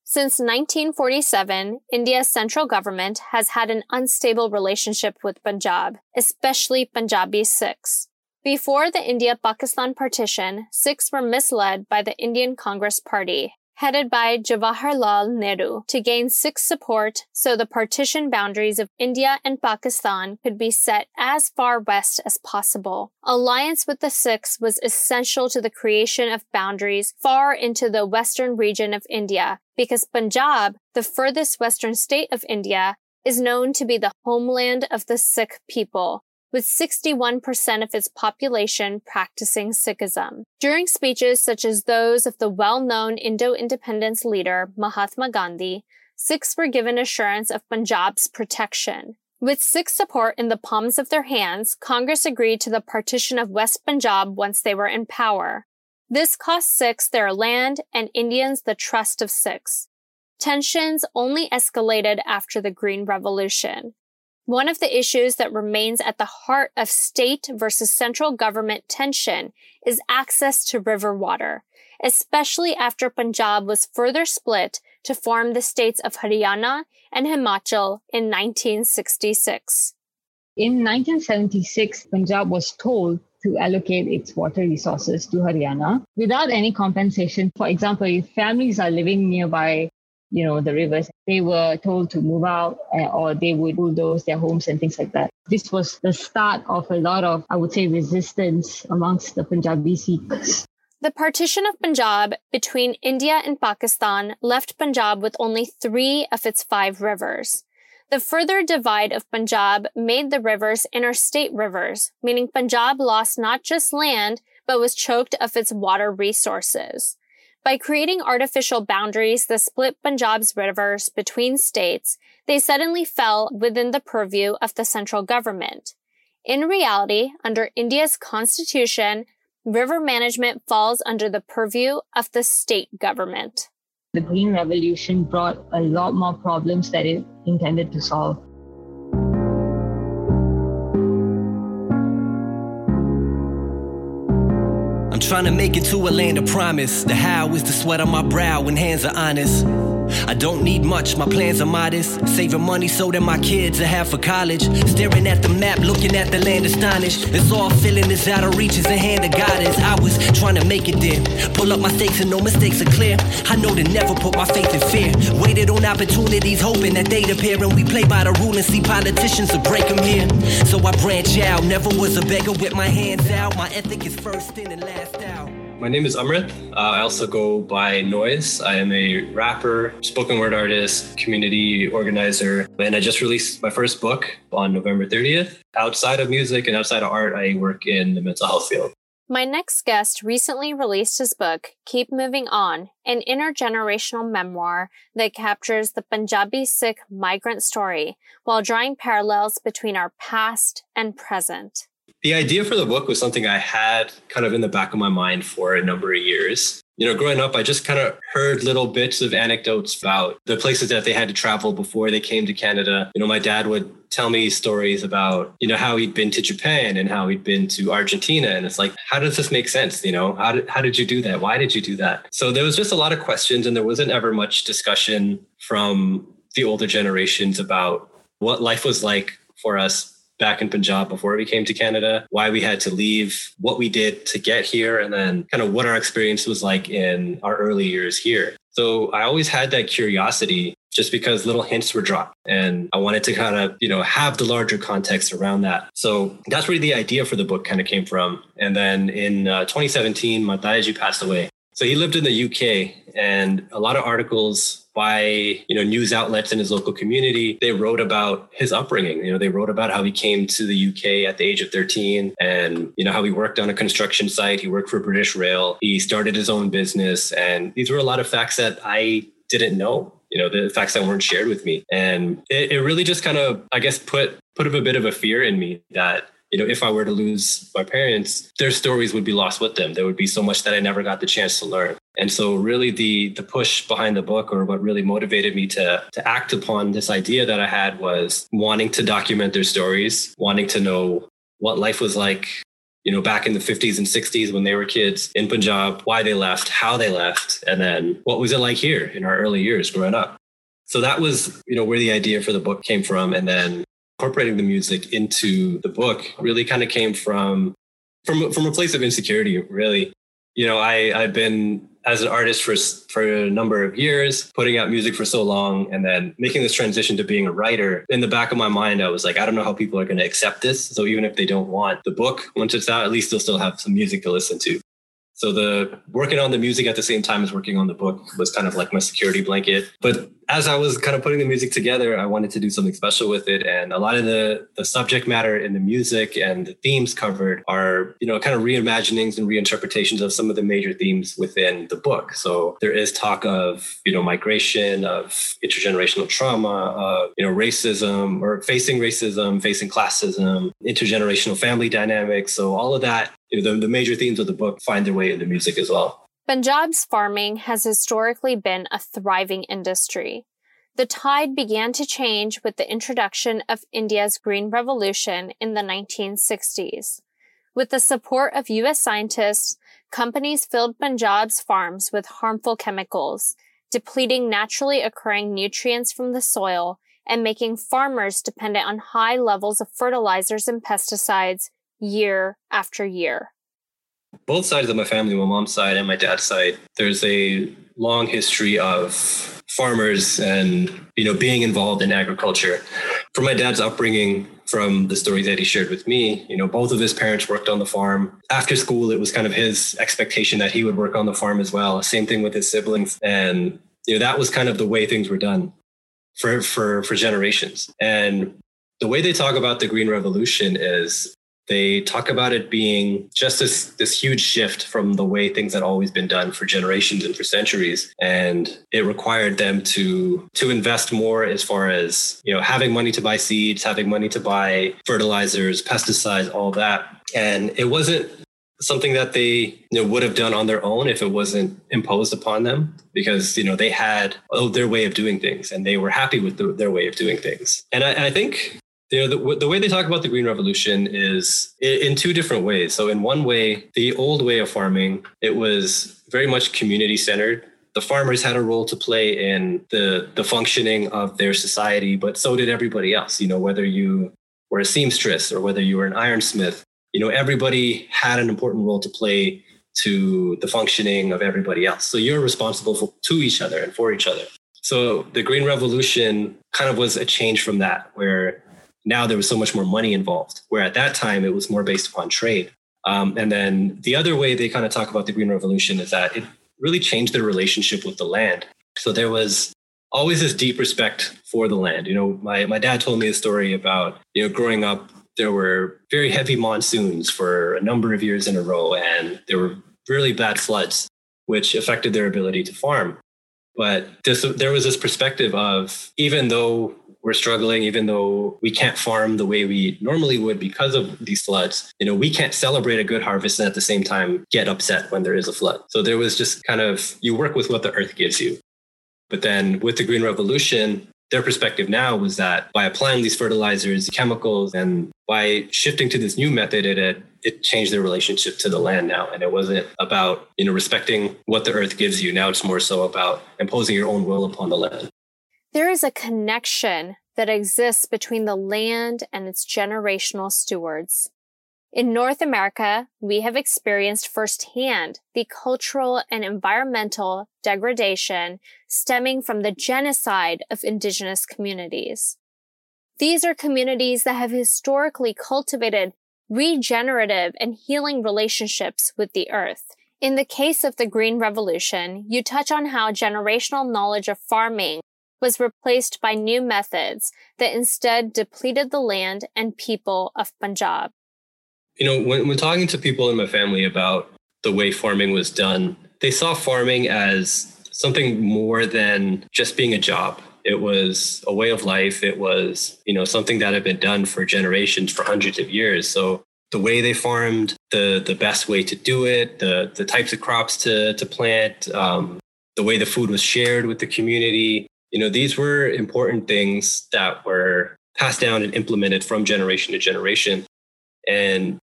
Since 1947, India's central government has had an unstable relationship with Punjab, especially Punjabi Sikhs. Before the India-Pakistan partition, Sikhs were misled by the Indian Congress Party headed by Jawaharlal Nehru, to gain Sikh support so the partition boundaries of India and Pakistan could be set as far west as possible. Alliance with the Sikhs was essential to the creation of boundaries far into the western region of India because Punjab, the furthest western state of India, is known to be the homeland of the Sikh people, with 61% of its population practicing Sikhism. During speeches such as those of the well-known Indo-independence leader Mahatma Gandhi, Sikhs were given assurance of Punjab's protection. With Sikh support in the palms of their hands, Congress agreed to the partition of West Punjab once they were in power. This cost Sikhs their land and Indians the trust of Sikhs. Tensions only escalated after the Green Revolution. One of the issues that remains at the heart of state versus central government tension is access to river water, especially after Punjab was further split to form the states of Haryana and Himachal in 1966.
In 1976, Punjab was told to allocate its water resources to Haryana without any compensation. For example, if families are living nearby you know, the rivers. They were told to move out uh, or they would bulldoze their homes and things like that. This was the start of a lot of, I would say, resistance amongst the Punjabi Sikhs.
The partition of Punjab between India and Pakistan left Punjab with only three of its five rivers. The further divide of Punjab made the rivers interstate rivers, meaning Punjab lost not just land, but was choked of its water resources. By creating artificial boundaries that split Punjab's rivers between states, they suddenly fell within the purview of the central government. In reality, under India's constitution, river management falls under the purview of the state government.
The Green Revolution brought a lot more problems that it intended to solve.
Trying to make it to a land of promise. The how is the sweat on my brow when hands are honest. I don't need much, my plans are modest. Saving money so that my kids will have for college. Staring at the map, looking at the land astonished. It's all feeling is out of reach, is the hand of God is. I was trying to make it there. Pull up my stakes and no mistakes are clear. I know to never put my faith in fear. Waited on opportunities, hoping that they'd appear. And we play by the rule and see politicians to break them here. So I branch out, never was a beggar with my hands out. My ethic is first in and last out.
My name is Amrit. Uh, I also go by Noise. I am a rapper, spoken word artist, community organizer, and I just released my first book on November 30th. Outside of music and outside of art, I work in the mental health field.
My next guest recently released his book, Keep Moving On, an intergenerational memoir that captures the Punjabi Sikh migrant story while drawing parallels between our past and present.
The idea for the book was something I had kind of in the back of my mind for a number of years. You know, growing up, I just kind of heard little bits of anecdotes about the places that they had to travel before they came to Canada. You know, my dad would tell me stories about, you know, how he'd been to Japan and how he'd been to Argentina. And it's like, how does this make sense? You know, how did, how did you do that? Why did you do that? So there was just a lot of questions and there wasn't ever much discussion from the older generations about what life was like for us back in Punjab before we came to Canada, why we had to leave, what we did to get here, and then kind of what our experience was like in our early years here. So I always had that curiosity just because little hints were dropped and I wanted to kind of, you know, have the larger context around that. So that's where the idea for the book kind of came from. And then in uh, 2017, my Dayaji passed away. So he lived in the UK and a lot of articles by you know news outlets in his local community they wrote about his upbringing. You know they wrote about how he came to the UK at the age of 13 and you know how he worked on a construction site. He worked for British Rail. He started his own business. And these were a lot of facts that I didn't know you know the facts that weren't shared with me. And it, it really just kind of i guess put put up a bit of a fear in me that you know, if I were to lose my parents, their stories would be lost with them. There would be so much that I never got the chance to learn. And so really the the push behind the book or what really motivated me to to act upon this idea that I had was wanting to document their stories, wanting to know what life was like you know, back in the 50s and 60s when they were kids in Punjab, why they left, how they left, and then what was it like here in our early years growing up. So that was, you know, where the idea for the book came from. And then incorporating the music into the book really kind of came from from from a place of insecurity really. You know i i've been as an artist for for a number of years putting out music for so long and then making this transition to being a writer. In the back of my mind i was like i don't know how people are going to accept this. So even if they don't want the book once it's out at least they'll still have some music to listen to so the working on the music at the same time as working on the book was kind of like my security blanket. But as I was kind of putting the music together, I wanted to do something special with it. And a lot of the, the subject matter in the music and the themes covered are, you know, kind of reimaginings and reinterpretations of some of the major themes within the book. So there is talk of, you know, migration, of intergenerational trauma, of, you know, racism or facing racism, facing classism, intergenerational family dynamics. So all of that you know, the, the major themes of the book find their way into music as well.
Punjab's farming has historically been a thriving industry. The tide began to change with the introduction of India's Green Revolution in the 1960s. With the support of U.S. scientists, companies filled Punjab's farms with harmful chemicals, depleting naturally occurring nutrients from the soil and making farmers dependent on high levels of fertilizers and pesticides year after year?
Both sides of my family, my mom's side and my dad's side, there's a long history of farmers and you know being involved in agriculture. From my dad's upbringing, from the stories that he shared with me, you know, both of his parents worked on the farm. After school, it was kind of his expectation that he would work on the farm as well. Same thing with his siblings, and you know that was kind of the way things were done for for for generations. And the way they talk about the green revolution is they talk about it being just this this huge shift from the way things had always been done for generations and for centuries. And it required them to to invest more as far as you know having money to buy seeds having money to buy fertilizers pesticides all that. And it wasn't something that they you know, would have done on their own if it wasn't imposed upon them because you know they had oh, their way of doing things and they were happy with the, their way of doing things. And I, I think you know, the, the way they talk about the green revolution is in two different ways. So in one way, the old way of farming, it was very much community centered. the farmers had a role to play in the the functioning of their society, but so did everybody else. You know, whether you were a seamstress or whether you were an ironsmith, you know, everybody had an important role to play to the functioning of everybody else. So you're responsible for, to each other and for each other. So the Green Revolution kind of was a change from that, where now there was so much more money involved, where at that time it was more based upon trade. Um, and then the other way they kind of talk about the Green Revolution is that it really changed their relationship with the land. So there was always this deep respect for the land. You know, my, my dad told me a story about, you know, growing up, there were very heavy monsoons for a number of years in a row, and there were really bad floods, which affected their ability to farm. But this, there was this perspective of even though we're struggling, even though we can't farm the way we normally would because of these floods, you know, we can't celebrate a good harvest and at the same time get upset when there is a flood. So there was just kind of, you work with what the earth gives you. But then with the Green Revolution, their perspective now was that by applying these fertilizers, chemicals, and by shifting to this new method, it had, it changed their relationship to the land now. And it wasn't about, you know, respecting what the earth gives you. Now it's more so about imposing your own will upon the land.
There is a connection that exists between the land and its generational stewards. In North America, we have experienced firsthand the cultural and environmental degradation stemming from the genocide of indigenous communities. These are communities that have historically cultivated regenerative and healing relationships with the earth. In the case of the Green Revolution, you touch on how generational knowledge of farming was replaced by new methods that instead depleted the land and people of Punjab
you know, when, when talking to people in my family about the way farming was done, they saw farming as something more than just being a job. It was a way of life. It was, you know, something that had been done for generations, for hundreds of years. So the way they farmed, the the best way to do it, the the types of crops to to plant, um, the way the food was shared with the community, you know, these were important things that were passed down and implemented from generation to generation. And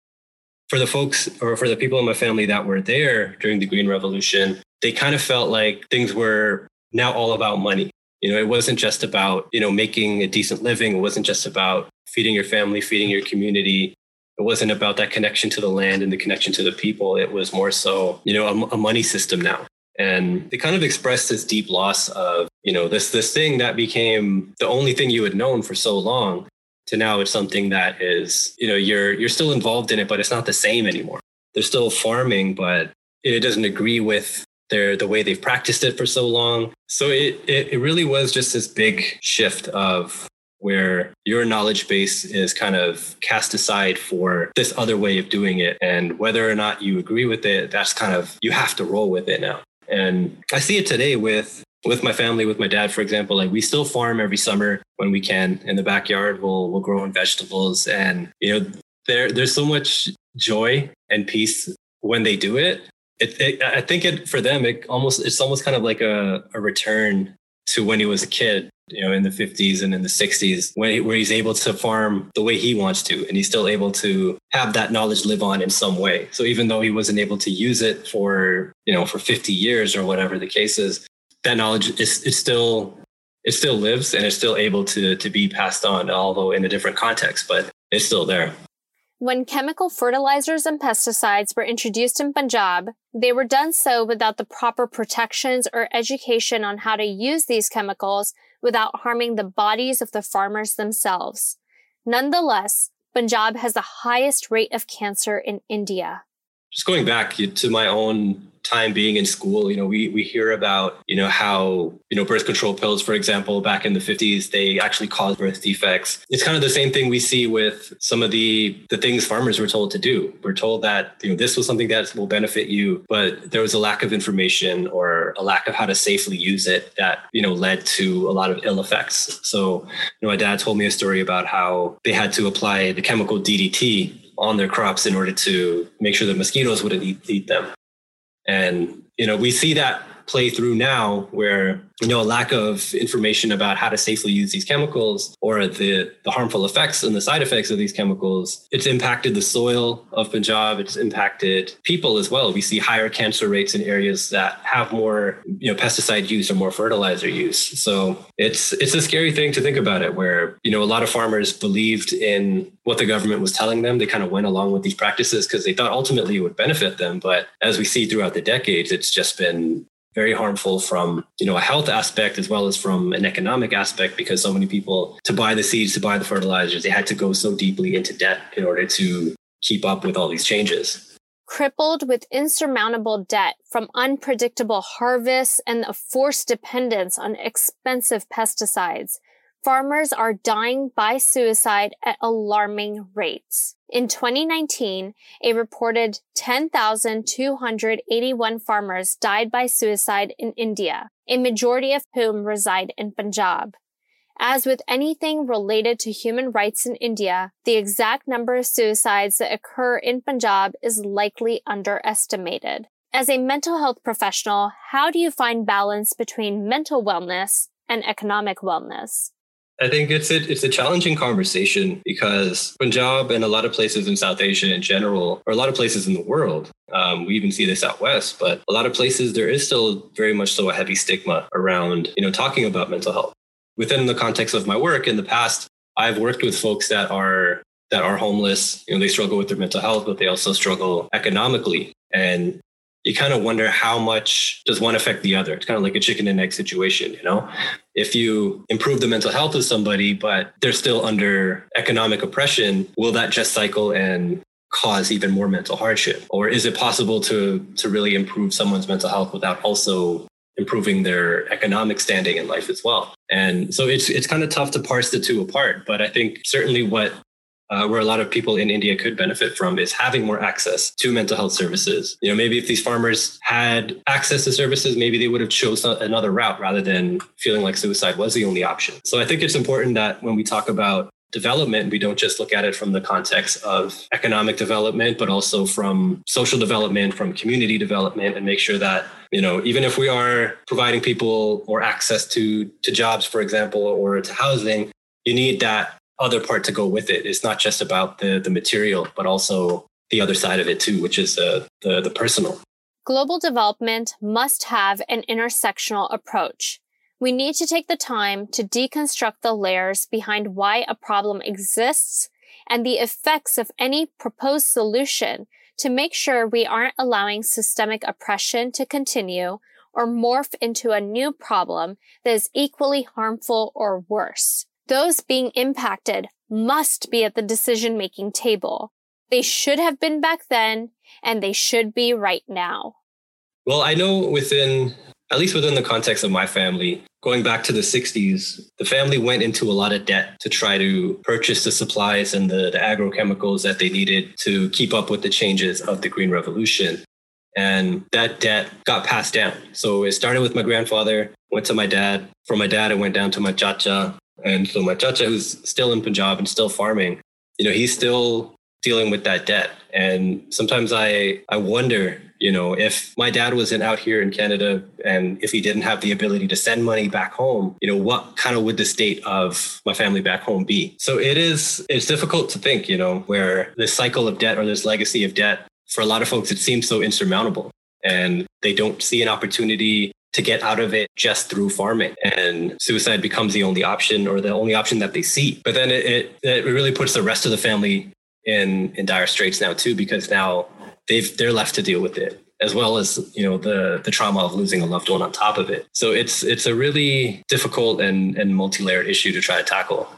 for the folks or for the people in my family that were there during the Green Revolution, they kind of felt like things were now all about money. You know, it wasn't just about, you know, making a decent living. It wasn't just about feeding your family, feeding your community. It wasn't about that connection to the land and the connection to the people. It was more so, you know, a, a money system now. And they kind of expressed this deep loss of, you know, this this thing that became the only thing you had known for so long to now it's something that is, you know, you're you're still involved in it, but it's not the same anymore. They're still farming, but it doesn't agree with their the way they've practiced it for so long. So it, it, it really was just this big shift of where your knowledge base is kind of cast aside for this other way of doing it. And whether or not you agree with it, that's kind of, you have to roll with it now. And I see it today with with my family, with my dad, for example, like we still farm every summer when we can in the backyard. We'll we'll grow in vegetables, and you know there there's so much joy and peace when they do it. It, it I think it for them it almost it's almost kind of like a, a return to when he was a kid, you know, in the 50s and in the 60s, when he, where he's able to farm the way he wants to, and he's still able to have that knowledge live on in some way. So even though he wasn't able to use it for, you know, for 50 years or whatever the case is, that knowledge is still it still lives and it's still able to to be passed on, although in a different context, but it's still there.
When chemical fertilizers and pesticides were introduced in Punjab, they were done so without the proper protections or education on how to use these chemicals without harming the bodies of the farmers themselves. Nonetheless, Punjab has the highest rate of cancer in India.
Just going back to my own time being in school, you know, we we hear about, you know, how, you know, birth control pills, for example, back in the 50s, they actually caused birth defects. It's kind of the same thing we see with some of the the things farmers were told to do. We're told that, you know, this was something that will benefit you, but there was a lack of information or a lack of how to safely use it that, you know, led to a lot of ill effects. So, you know, my dad told me a story about how they had to apply the chemical DDT on their crops in order to make sure the mosquitoes wouldn't eat, eat them. And, you know, we see that play through now where you know a lack of information about how to safely use these chemicals or the the harmful effects and the side effects of these chemicals it's impacted the soil of punjab. It's impacted people as well. We see higher cancer rates in areas that have more you know pesticide use or more fertilizer use. So it's it's a scary thing to think about it where you know a lot of farmers believed in what the government was telling them. They kind of went along with these practices because they thought ultimately it would benefit them. But as we see throughout the decades it's just been very harmful from you know a health aspect as well as from an economic aspect because so many people to buy the seeds to buy the fertilizers they had to go so deeply into debt in order to keep up with all these changes.
Crippled with insurmountable debt from unpredictable harvests and a forced dependence on expensive pesticides farmers are dying by suicide at alarming rates. In 2019, a reported 10,281 farmers died by suicide in India, a majority of whom reside in Punjab. As with anything related to human rights in India, the exact number of suicides that occur in Punjab is likely underestimated. As a mental health professional, how do you find balance between mental wellness and economic wellness?
I think it's a, it's a challenging conversation because Punjab and a lot of places in South Asia in general, or a lot of places in the world, um, we even see this out west, but a lot of places there is still very much so a heavy stigma around you know talking about mental health. Within the context of my work in the past, I've worked with folks that are that are homeless. You know, they struggle with their mental health, but they also struggle economically. And you kind of wonder how much does one affect the other. It's kind of like a chicken and egg situation, you know? If you improve the mental health of somebody, but they're still under economic oppression, will that just cycle and cause even more mental hardship? Or is it possible to to really improve someone's mental health without also improving their economic standing in life as well? And so it's it's kind of tough to parse the two apart. But I think certainly what uh, where a lot of people in India could benefit from is having more access to mental health services. You know, maybe if these farmers had access to services, maybe they would have chosen another route rather than feeling like suicide was the only option. So I think it's important that when we talk about development, we don't just look at it from the context of economic development, but also from social development, from community development, and make sure that, you know, even if we are providing people more access to, to jobs, for example, or to housing, you need that other part to go with it. It's not just about the the material, but also the other side of it too, which is uh, the the personal.
Global development must have an intersectional approach. We need to take the time to deconstruct the layers behind why a problem exists and the effects of any proposed solution to make sure we aren't allowing systemic oppression to continue or morph into a new problem that is equally harmful or worse. Those being impacted must be at the decision making table. They should have been back then, and they should be right now.
Well, I know within, at least within the context of my family, going back to the 60s, the family went into a lot of debt to try to purchase the supplies and the, the agrochemicals that they needed to keep up with the changes of the Green Revolution. And that debt got passed down. So it started with my grandfather, went to my dad. From my dad, it went down to my chacha, and so my chacha, who's still in Punjab and still farming, you know, he's still dealing with that debt. And sometimes I, I wonder, you know, if my dad wasn't out here in Canada and if he didn't have the ability to send money back home, you know, what kind of would the state of my family back home be? So it is, it's difficult to think, you know, where this cycle of debt or this legacy of debt, for a lot of folks, it seems so insurmountable and they don't see an opportunity to get out of it just through farming. And suicide becomes the only option or the only option that they see. But then it, it, it really puts the rest of the family in in dire straits now too because now they've they're left to deal with it as well as you know the the trauma of losing a loved one on top of it. So it's it's a really difficult and and multi-layered issue to try to tackle.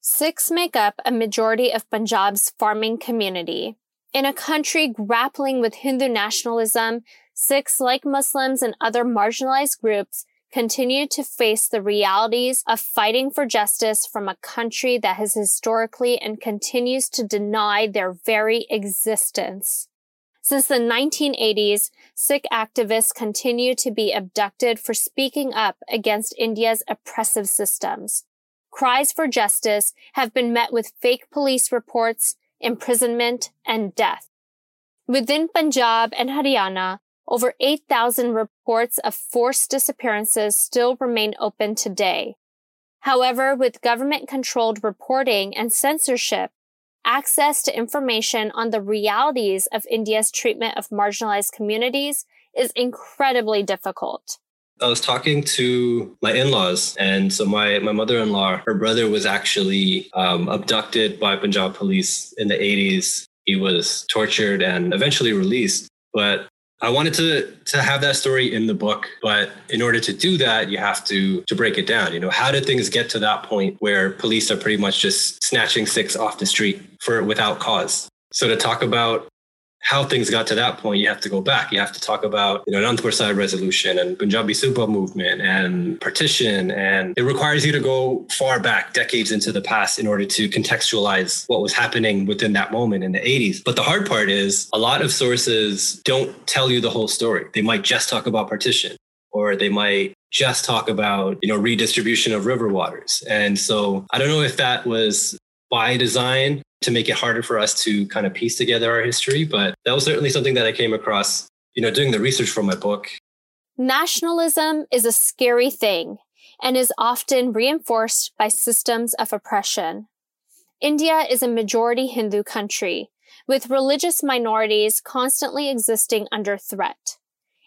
Sikhs make up a majority of Punjab's farming community. In a country grappling with Hindu nationalism, Sikhs, like Muslims and other marginalized groups, continue to face the realities of fighting for justice from a country that has historically and continues to deny their very existence. Since the 1980s, Sikh activists continue to be abducted for speaking up against India's oppressive systems. Cries for justice have been met with fake police reports, imprisonment, and death. Within Punjab and Haryana, over 8,000 reports of forced disappearances still remain open today. However, with government controlled reporting and censorship, access to information on the realities of India's treatment of marginalized communities is incredibly difficult.
I was talking to my in-laws, and so my my mother-in-law, her brother was actually um, abducted by Punjab police in the 80s. He was tortured and eventually released. But I wanted to to have that story in the book, but in order to do that, you have to to break it down. You know, how did things get to that point where police are pretty much just snatching Sikhs off the street for without cause? So to talk about how things got to that point, you have to go back. You have to talk about, you know, Anandpur Sahib resolution and Punjabi Suba movement and partition. And it requires you to go far back, decades into the past, in order to contextualize what was happening within that moment in the 80s. But the hard part is a lot of sources don't tell you the whole story. They might just talk about partition or they might just talk about, you know, redistribution of river waters. And so I don't know if that was by design to make it harder for us to kind of piece together our history. But that was certainly something that I came across, you know, doing the research for my book.
Nationalism is a scary thing and is often reinforced by systems of oppression. India is a majority Hindu country, with religious minorities constantly existing under threat.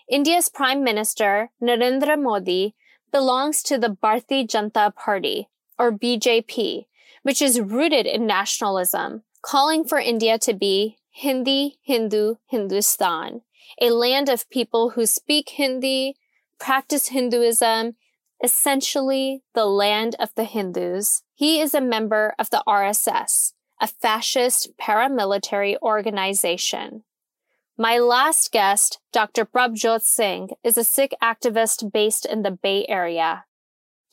India's Prime Minister, Narendra Modi, belongs to the Bharatiya Janata Party, or BJP, which is rooted in nationalism, calling for India to be Hindi, Hindu, Hindustan, a land of people who speak Hindi, practice Hinduism, essentially the land of the Hindus. He is a member of the RSS, a fascist paramilitary organization. My last guest, Dr. Prabjot Singh, is a Sikh activist based in the Bay Area.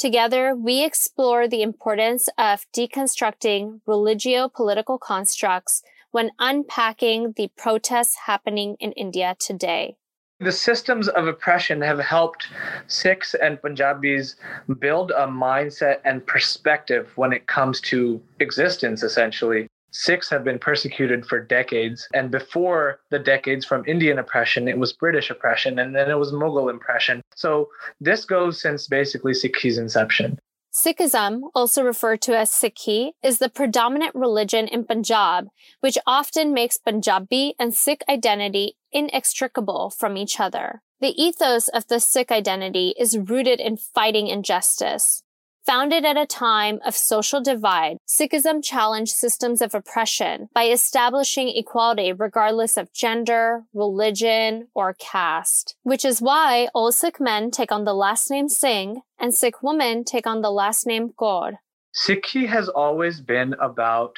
Together, we explore the importance of deconstructing religio political constructs when unpacking the protests happening in India today.
The systems of oppression have helped Sikhs and Punjabis build a mindset and perspective when it comes to existence, essentially. Sikhs have been persecuted for decades. And before the decades from Indian oppression, it was British oppression, and then it was Mughal oppression. So this goes since basically Sikhi's inception.
Sikhism, also referred to as Sikhi, is the predominant religion in Punjab, which often makes Punjabi and Sikh identity inextricable from each other. The ethos of the Sikh identity is rooted in fighting injustice. Founded at a time of social divide, Sikhism challenged systems of oppression by establishing equality regardless of gender, religion, or caste, which is why all Sikh men take on the last name Singh and Sikh women take on the last name Kaur.
Sikhi has always been about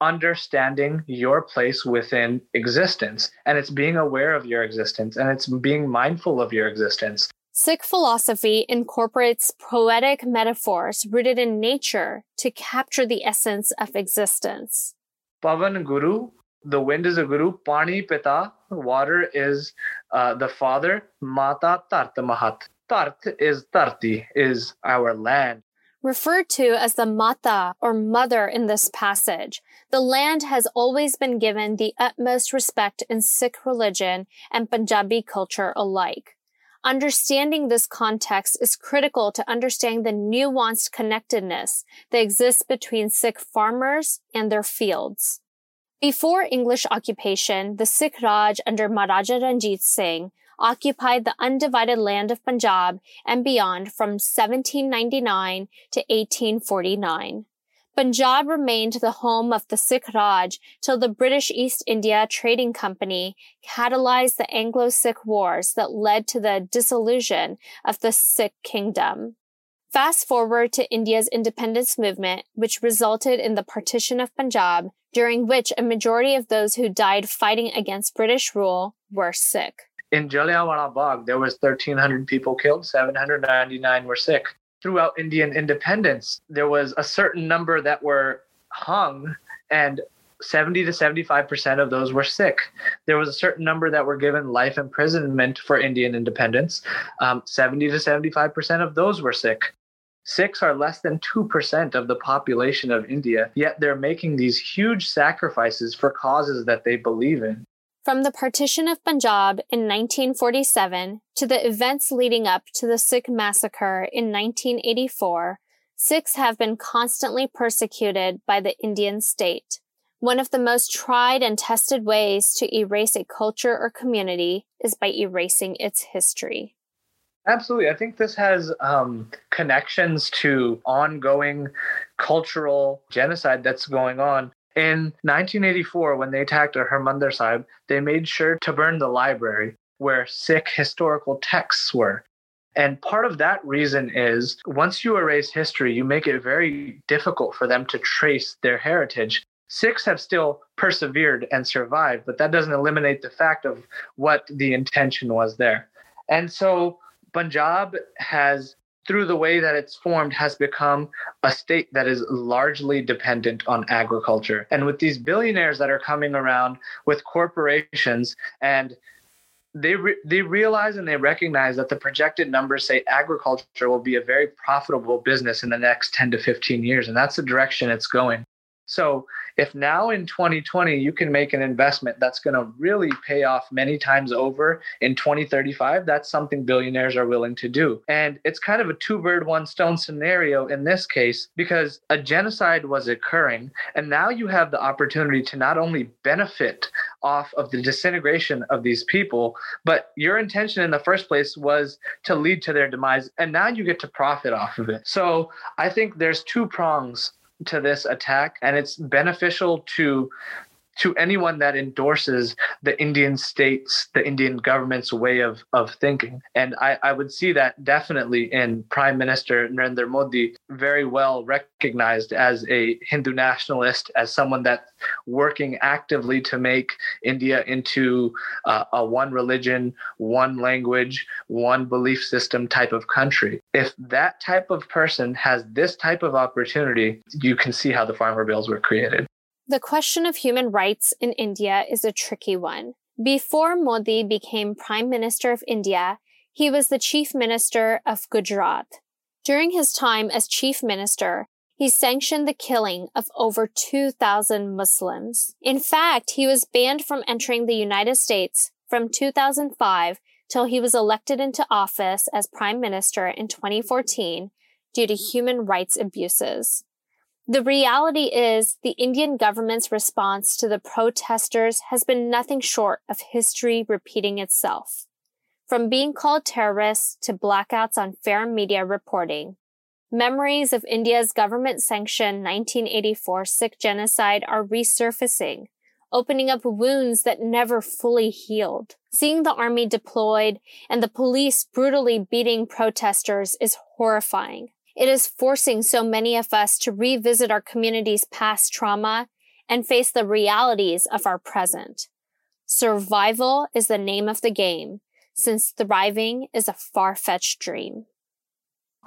understanding your place within existence and it's being aware of your existence and it's being mindful of your existence
Sikh philosophy incorporates poetic metaphors rooted in nature to capture the essence of existence.
Pavan Guru, the wind is a guru. Pani Pita, water is uh, the father. Mata Tart Mahat. Tart is Tarti, is our land.
Referred to as the Mata or mother in this passage, the land has always been given the utmost respect in Sikh religion and Punjabi culture alike. Understanding this context is critical to understanding the nuanced connectedness that exists between Sikh farmers and their fields. Before English occupation, the Sikh Raj under Maharaja Ranjit Singh occupied the undivided land of Punjab and beyond from 1799 to 1849. Punjab remained the home of the Sikh Raj till the British East India Trading Company catalyzed the Anglo-Sikh Wars that led to the dissolution of the Sikh kingdom. Fast forward to India's independence movement, which resulted in the partition of Punjab, during which a majority of those who died fighting against British rule were Sikh.
In Jallianwala Bagh, there was 1,300 people killed, 799 were Sikh throughout Indian independence, there was a certain number that were hung and 70 to 75% of those were Sikh. There was a certain number that were given life imprisonment for Indian independence. Um, 70 to 75% of those were Sikh. Sikhs are less than 2% of the population of India, yet they're making these huge sacrifices for causes that they believe in.
From the partition of Punjab in 1947 to the events leading up to the Sikh massacre in 1984, Sikhs have been constantly persecuted by the Indian state. One of the most tried and tested ways to erase a culture or community is by erasing its history.
Absolutely. I think this has um, connections to ongoing cultural genocide that's going on. In 1984, when they attacked Harmandir Sahib, they made sure to burn the library where Sikh historical texts were. And part of that reason is once you erase history, you make it very difficult for them to trace their heritage. Sikhs have still persevered and survived, but that doesn't eliminate the fact of what the intention was there. And so Punjab has through the way that it's formed, has become a state that is largely dependent on agriculture. And with these billionaires that are coming around with corporations and they re- they realize and they recognize that the projected numbers say agriculture will be a very profitable business in the next 10 to 15 years and that's the direction it's going so if now in 2020 you can make an investment that's going to really pay off many times over in 2035, that's something billionaires are willing to do. And it's kind of a two bird, one stone scenario in this case because a genocide was occurring. And now you have the opportunity to not only benefit off of the disintegration of these people, but your intention in the first place was to lead to their demise. And now you get to profit off of it. So I think there's two prongs to this attack and it's beneficial to to anyone that endorses the Indian states, the Indian government's way of, of thinking. And I, I would see that definitely in Prime Minister Narendra Modi, very well recognized as a Hindu nationalist, as someone that's working actively to make India into uh, a one religion, one language, one belief system type of country. If that type of person has this type of opportunity, you can see how the farmer bills were created.
The question of human rights in India is a tricky one. Before Modi became Prime Minister of India, he was the Chief Minister of Gujarat. During his time as Chief Minister, he sanctioned the killing of over 2,000 Muslims. In fact, he was banned from entering the United States from 2005 till he was elected into office as Prime Minister in 2014 due to human rights abuses. The reality is the Indian government's response to the protesters has been nothing short of history repeating itself. From being called terrorists to blackouts on fair media reporting, memories of India's government sanctioned 1984 Sikh genocide are resurfacing, opening up wounds that never fully healed. Seeing the army deployed and the police brutally beating protesters is horrifying. It is forcing so many of us to revisit our community's past trauma and face the realities of our present. Survival is the name of the game, since thriving is a far-fetched dream.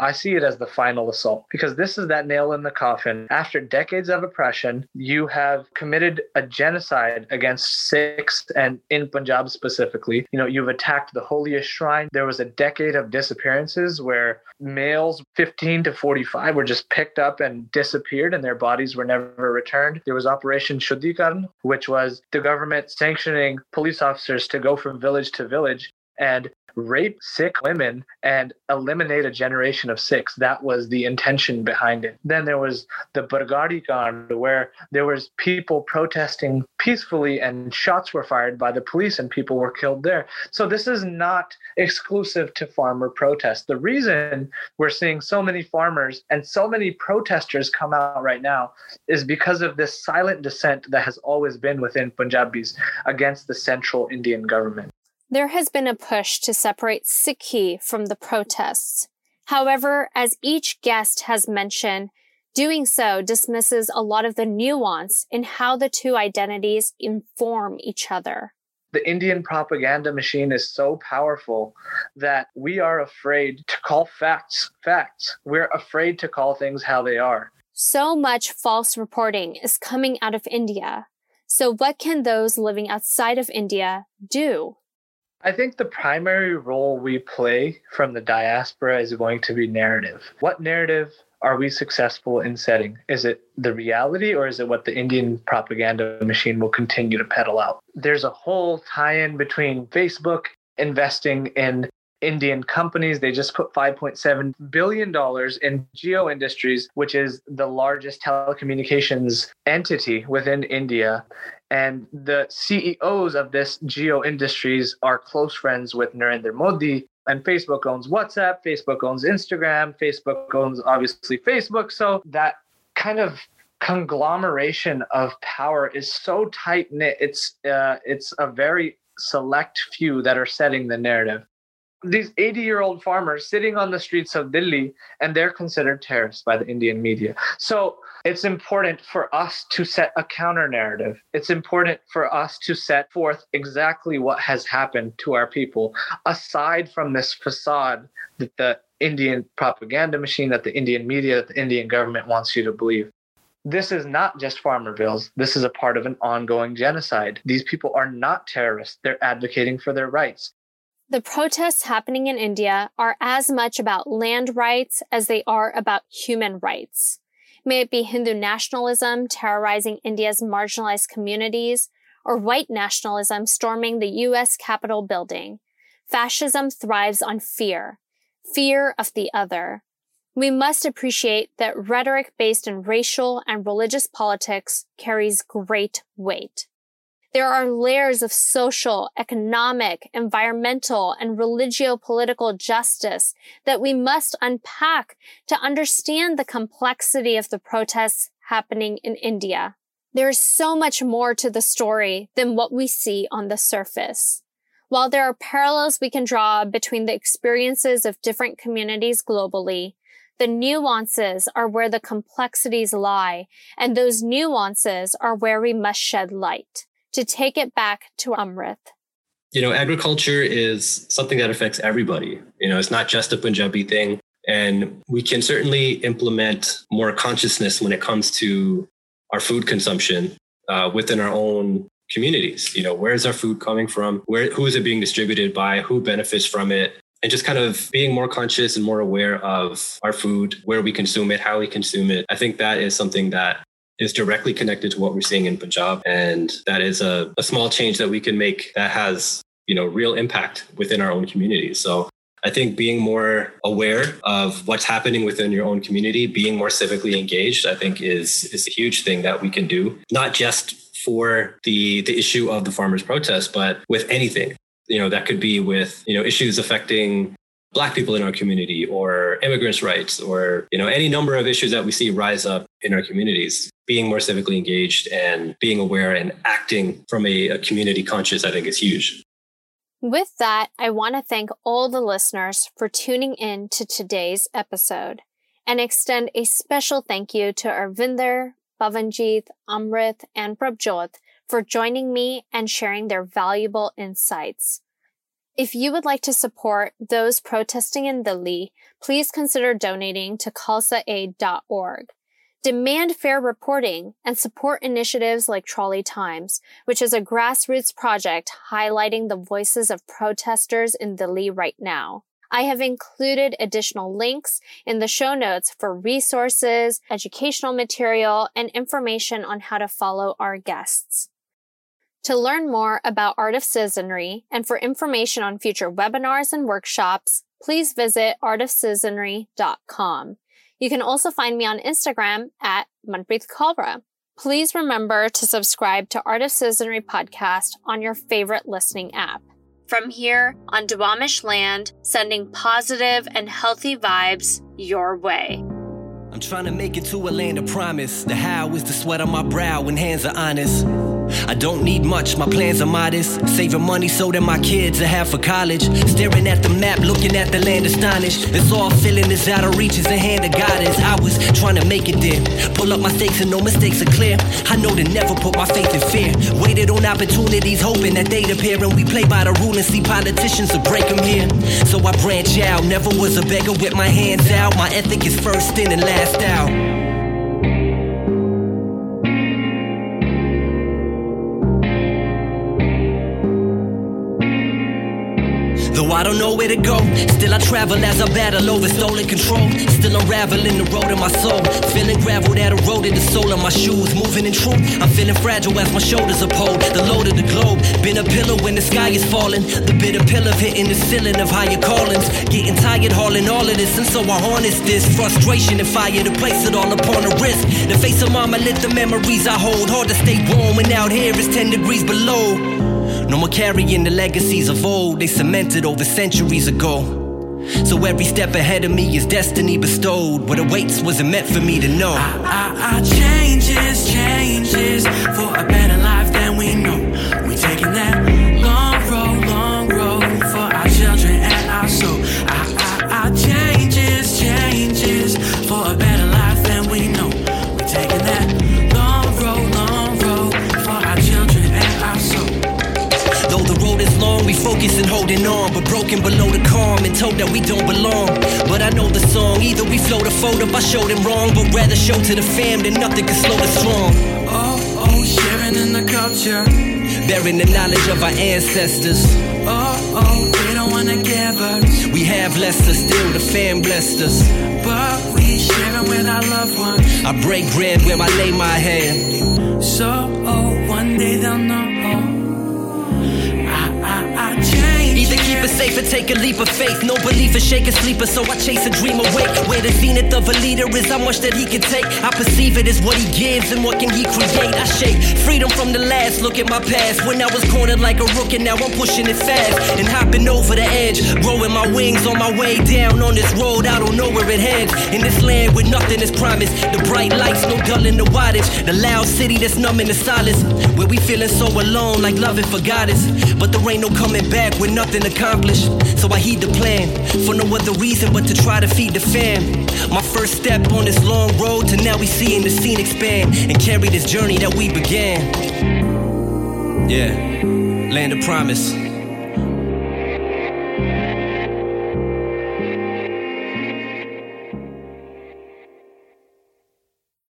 I see it as the final assault because this is that nail in the coffin. After decades of oppression, you have committed a genocide against Sikhs and in Punjab specifically. You know, you've attacked the holiest shrine. There was a decade of disappearances where males 15 to 45 were just picked up and disappeared and their bodies were never returned. There was Operation Shuddhikaran, which was the government sanctioning police officers to go from village to village and rape Sikh women and eliminate a generation of Sikhs. That was the intention behind it. Then there was the Bargari Kand, where there was people protesting peacefully and shots were fired by the police and people were killed there. So this is not exclusive to farmer protests. The reason we're seeing so many farmers and so many protesters come out right now is because of this silent dissent that has always been within Punjabis against the central Indian government.
There has been a push to separate Sikhi from the protests. However, as each guest has mentioned, doing so dismisses a lot of the nuance in how the two identities inform each other.
The Indian propaganda machine is so powerful that we are afraid to call facts facts. We're afraid to call things how they are.
So much false reporting is coming out of India. So, what can those living outside of India do?
I think the primary role we play from the diaspora is going to be narrative. What narrative are we successful in setting? Is it the reality or is it what the Indian propaganda machine will continue to peddle out? There's a whole tie in between Facebook investing in Indian companies. They just put $5.7 billion in Jio Industries, which is the largest telecommunications entity within India. And the CEOs of this Jio Industries are close friends with Narendra Modi. And Facebook owns WhatsApp, Facebook owns Instagram, Facebook owns obviously Facebook. So that kind of conglomeration of power is so tight knit. It's uh, it's a very select few that are setting the narrative these 80 year old farmers sitting on the streets of Delhi and they're considered terrorists by the Indian media. So it's important for us to set a counter narrative. It's important for us to set forth exactly what has happened to our people, aside from this facade that the Indian propaganda machine, that the Indian media, that the Indian government wants you to believe. This is not just farmer bills. This is a part of an ongoing genocide. These people are not terrorists. They're advocating for their rights.
The protests happening in India are as much about land rights as they are about human rights. May it be Hindu nationalism terrorizing India's marginalized communities or white nationalism storming the US Capitol building. Fascism thrives on fear, fear of the other. We must appreciate that rhetoric based in racial and religious politics carries great weight. There are layers of social, economic, environmental, and religio-political justice that we must unpack to understand the complexity of the protests happening in India. There is so much more to the story than what we see on the surface. While there are parallels we can draw between the experiences of different communities globally, the nuances are where the complexities lie, and those nuances are where we must shed light to take it back to Amrit?
You know, agriculture is something that affects everybody. You know, it's not just a Punjabi thing. And we can certainly implement more consciousness when it comes to our food consumption uh, within our own communities. You know, where is our food coming from? Where, who is it being distributed by? Who benefits from it? And just kind of being more conscious and more aware of our food, where we consume it, how we consume it. I think that is something that is directly connected to what we're seeing in Punjab. And that is a, a small change that we can make that has, you know, real impact within our own communities. So I think being more aware of what's happening within your own community, being more civically engaged, I think is is a huge thing that we can do, not just for the the issue of the farmers protest, but with anything. You know, that could be with, you know, issues affecting black people in our community or immigrants rights or you know any number of issues that we see rise up in our communities being more civically engaged and being aware and acting from a, a community conscious i think is huge.
With that i want to thank all the listeners for tuning in to today's episode and extend a special thank you to arvinder pavanjit amrit and prabjot for joining me and sharing their valuable insights if you would like to support those protesting in Delhi, please consider donating to khalsaaid.org. Demand fair reporting and support initiatives like Trolley Times, which is a grassroots project highlighting the voices of protesters in Delhi right now. I have included additional links in the show notes for resources, educational material, and information on how to follow our guests. To learn more about Art of Citizenry and for information on future webinars and workshops, please visit artofcitizenry.com. You can also find me on Instagram at Manpreet Kaura. Please remember to subscribe to Art of Citizenry podcast on your favorite listening app. From here on Duwamish land, sending positive and healthy vibes your way.
I'm trying to make it to a land of promise. The how is the sweat on my brow when hands are honest. I don't need much, my plans are modest. Saving money so that my kids are have for college. Staring at the map, looking at the land astonished. It's all feeling is out of reach, is the hand of God as I was trying to make it there. Pull up my stakes and no mistakes are clear. I know to never put my faith in fear. Waited on opportunities, hoping that they'd appear. And we play by the rule and see politicians will break them here. So I branch out, never was a beggar with my hands out. My ethic is first in and last out. Though I don't know where to go, still I travel as I battle over stolen control. Still unraveling the road of my soul. Feeling gravel that eroded the sole of my shoes. Moving in truth, I'm feeling fragile as my shoulders are pulled. The load of the globe, been a pillow when the sky is falling. The bitter pill of hitting the ceiling of higher callings. Getting tired hauling all of this, and so I harness this frustration and fire to place it all upon the wrist. The face of mama lit the memories I hold. Hard to stay warm when out here it's 10 degrees below. No more carrying the legacies of old, they cemented over centuries ago. So every step ahead of me is destiny bestowed. What awaits wasn't meant for me to know.
I, I, I changes, changes for a better life than we know. We taking that long, we
focus and holding on, but broken below the calm and told that we don't belong. But I know the song, either we float or fold up, I showed them wrong, but rather show to the fam that nothing can slow the strong.
Oh, oh, sharing in the culture.
Bearing the knowledge of our ancestors.
Oh, oh, they don't wanna give us,
We have less, but still the fam blessed us.
but we sharing with our loved ones.
I break bread where I lay my head.
So, oh, one day they'll know.
Either keep it safe or take a leap of faith. No belief is shake a sleeper, so I chase a dream awake. Where the zenith of a leader is how much that he can take. I perceive it as what he gives and what can he create. I shake freedom from the last. Look at my past when I was cornered like a rook, and now I'm pushing it fast and hopping over the edge. Growing my wings on my way down on this road. I don't know where it heads. In this land where nothing is promised. The bright lights, no dulling the wattage. The loud city that's numbing the silence. Where we feeling so alone, like loving forgot us. But there ain't no coming back when nothing accomplished. So I heed the plan for no other reason but to try to feed the fam. My first step on this long road to now we seeing the scene expand and carry this journey that we began. Yeah, land of promise.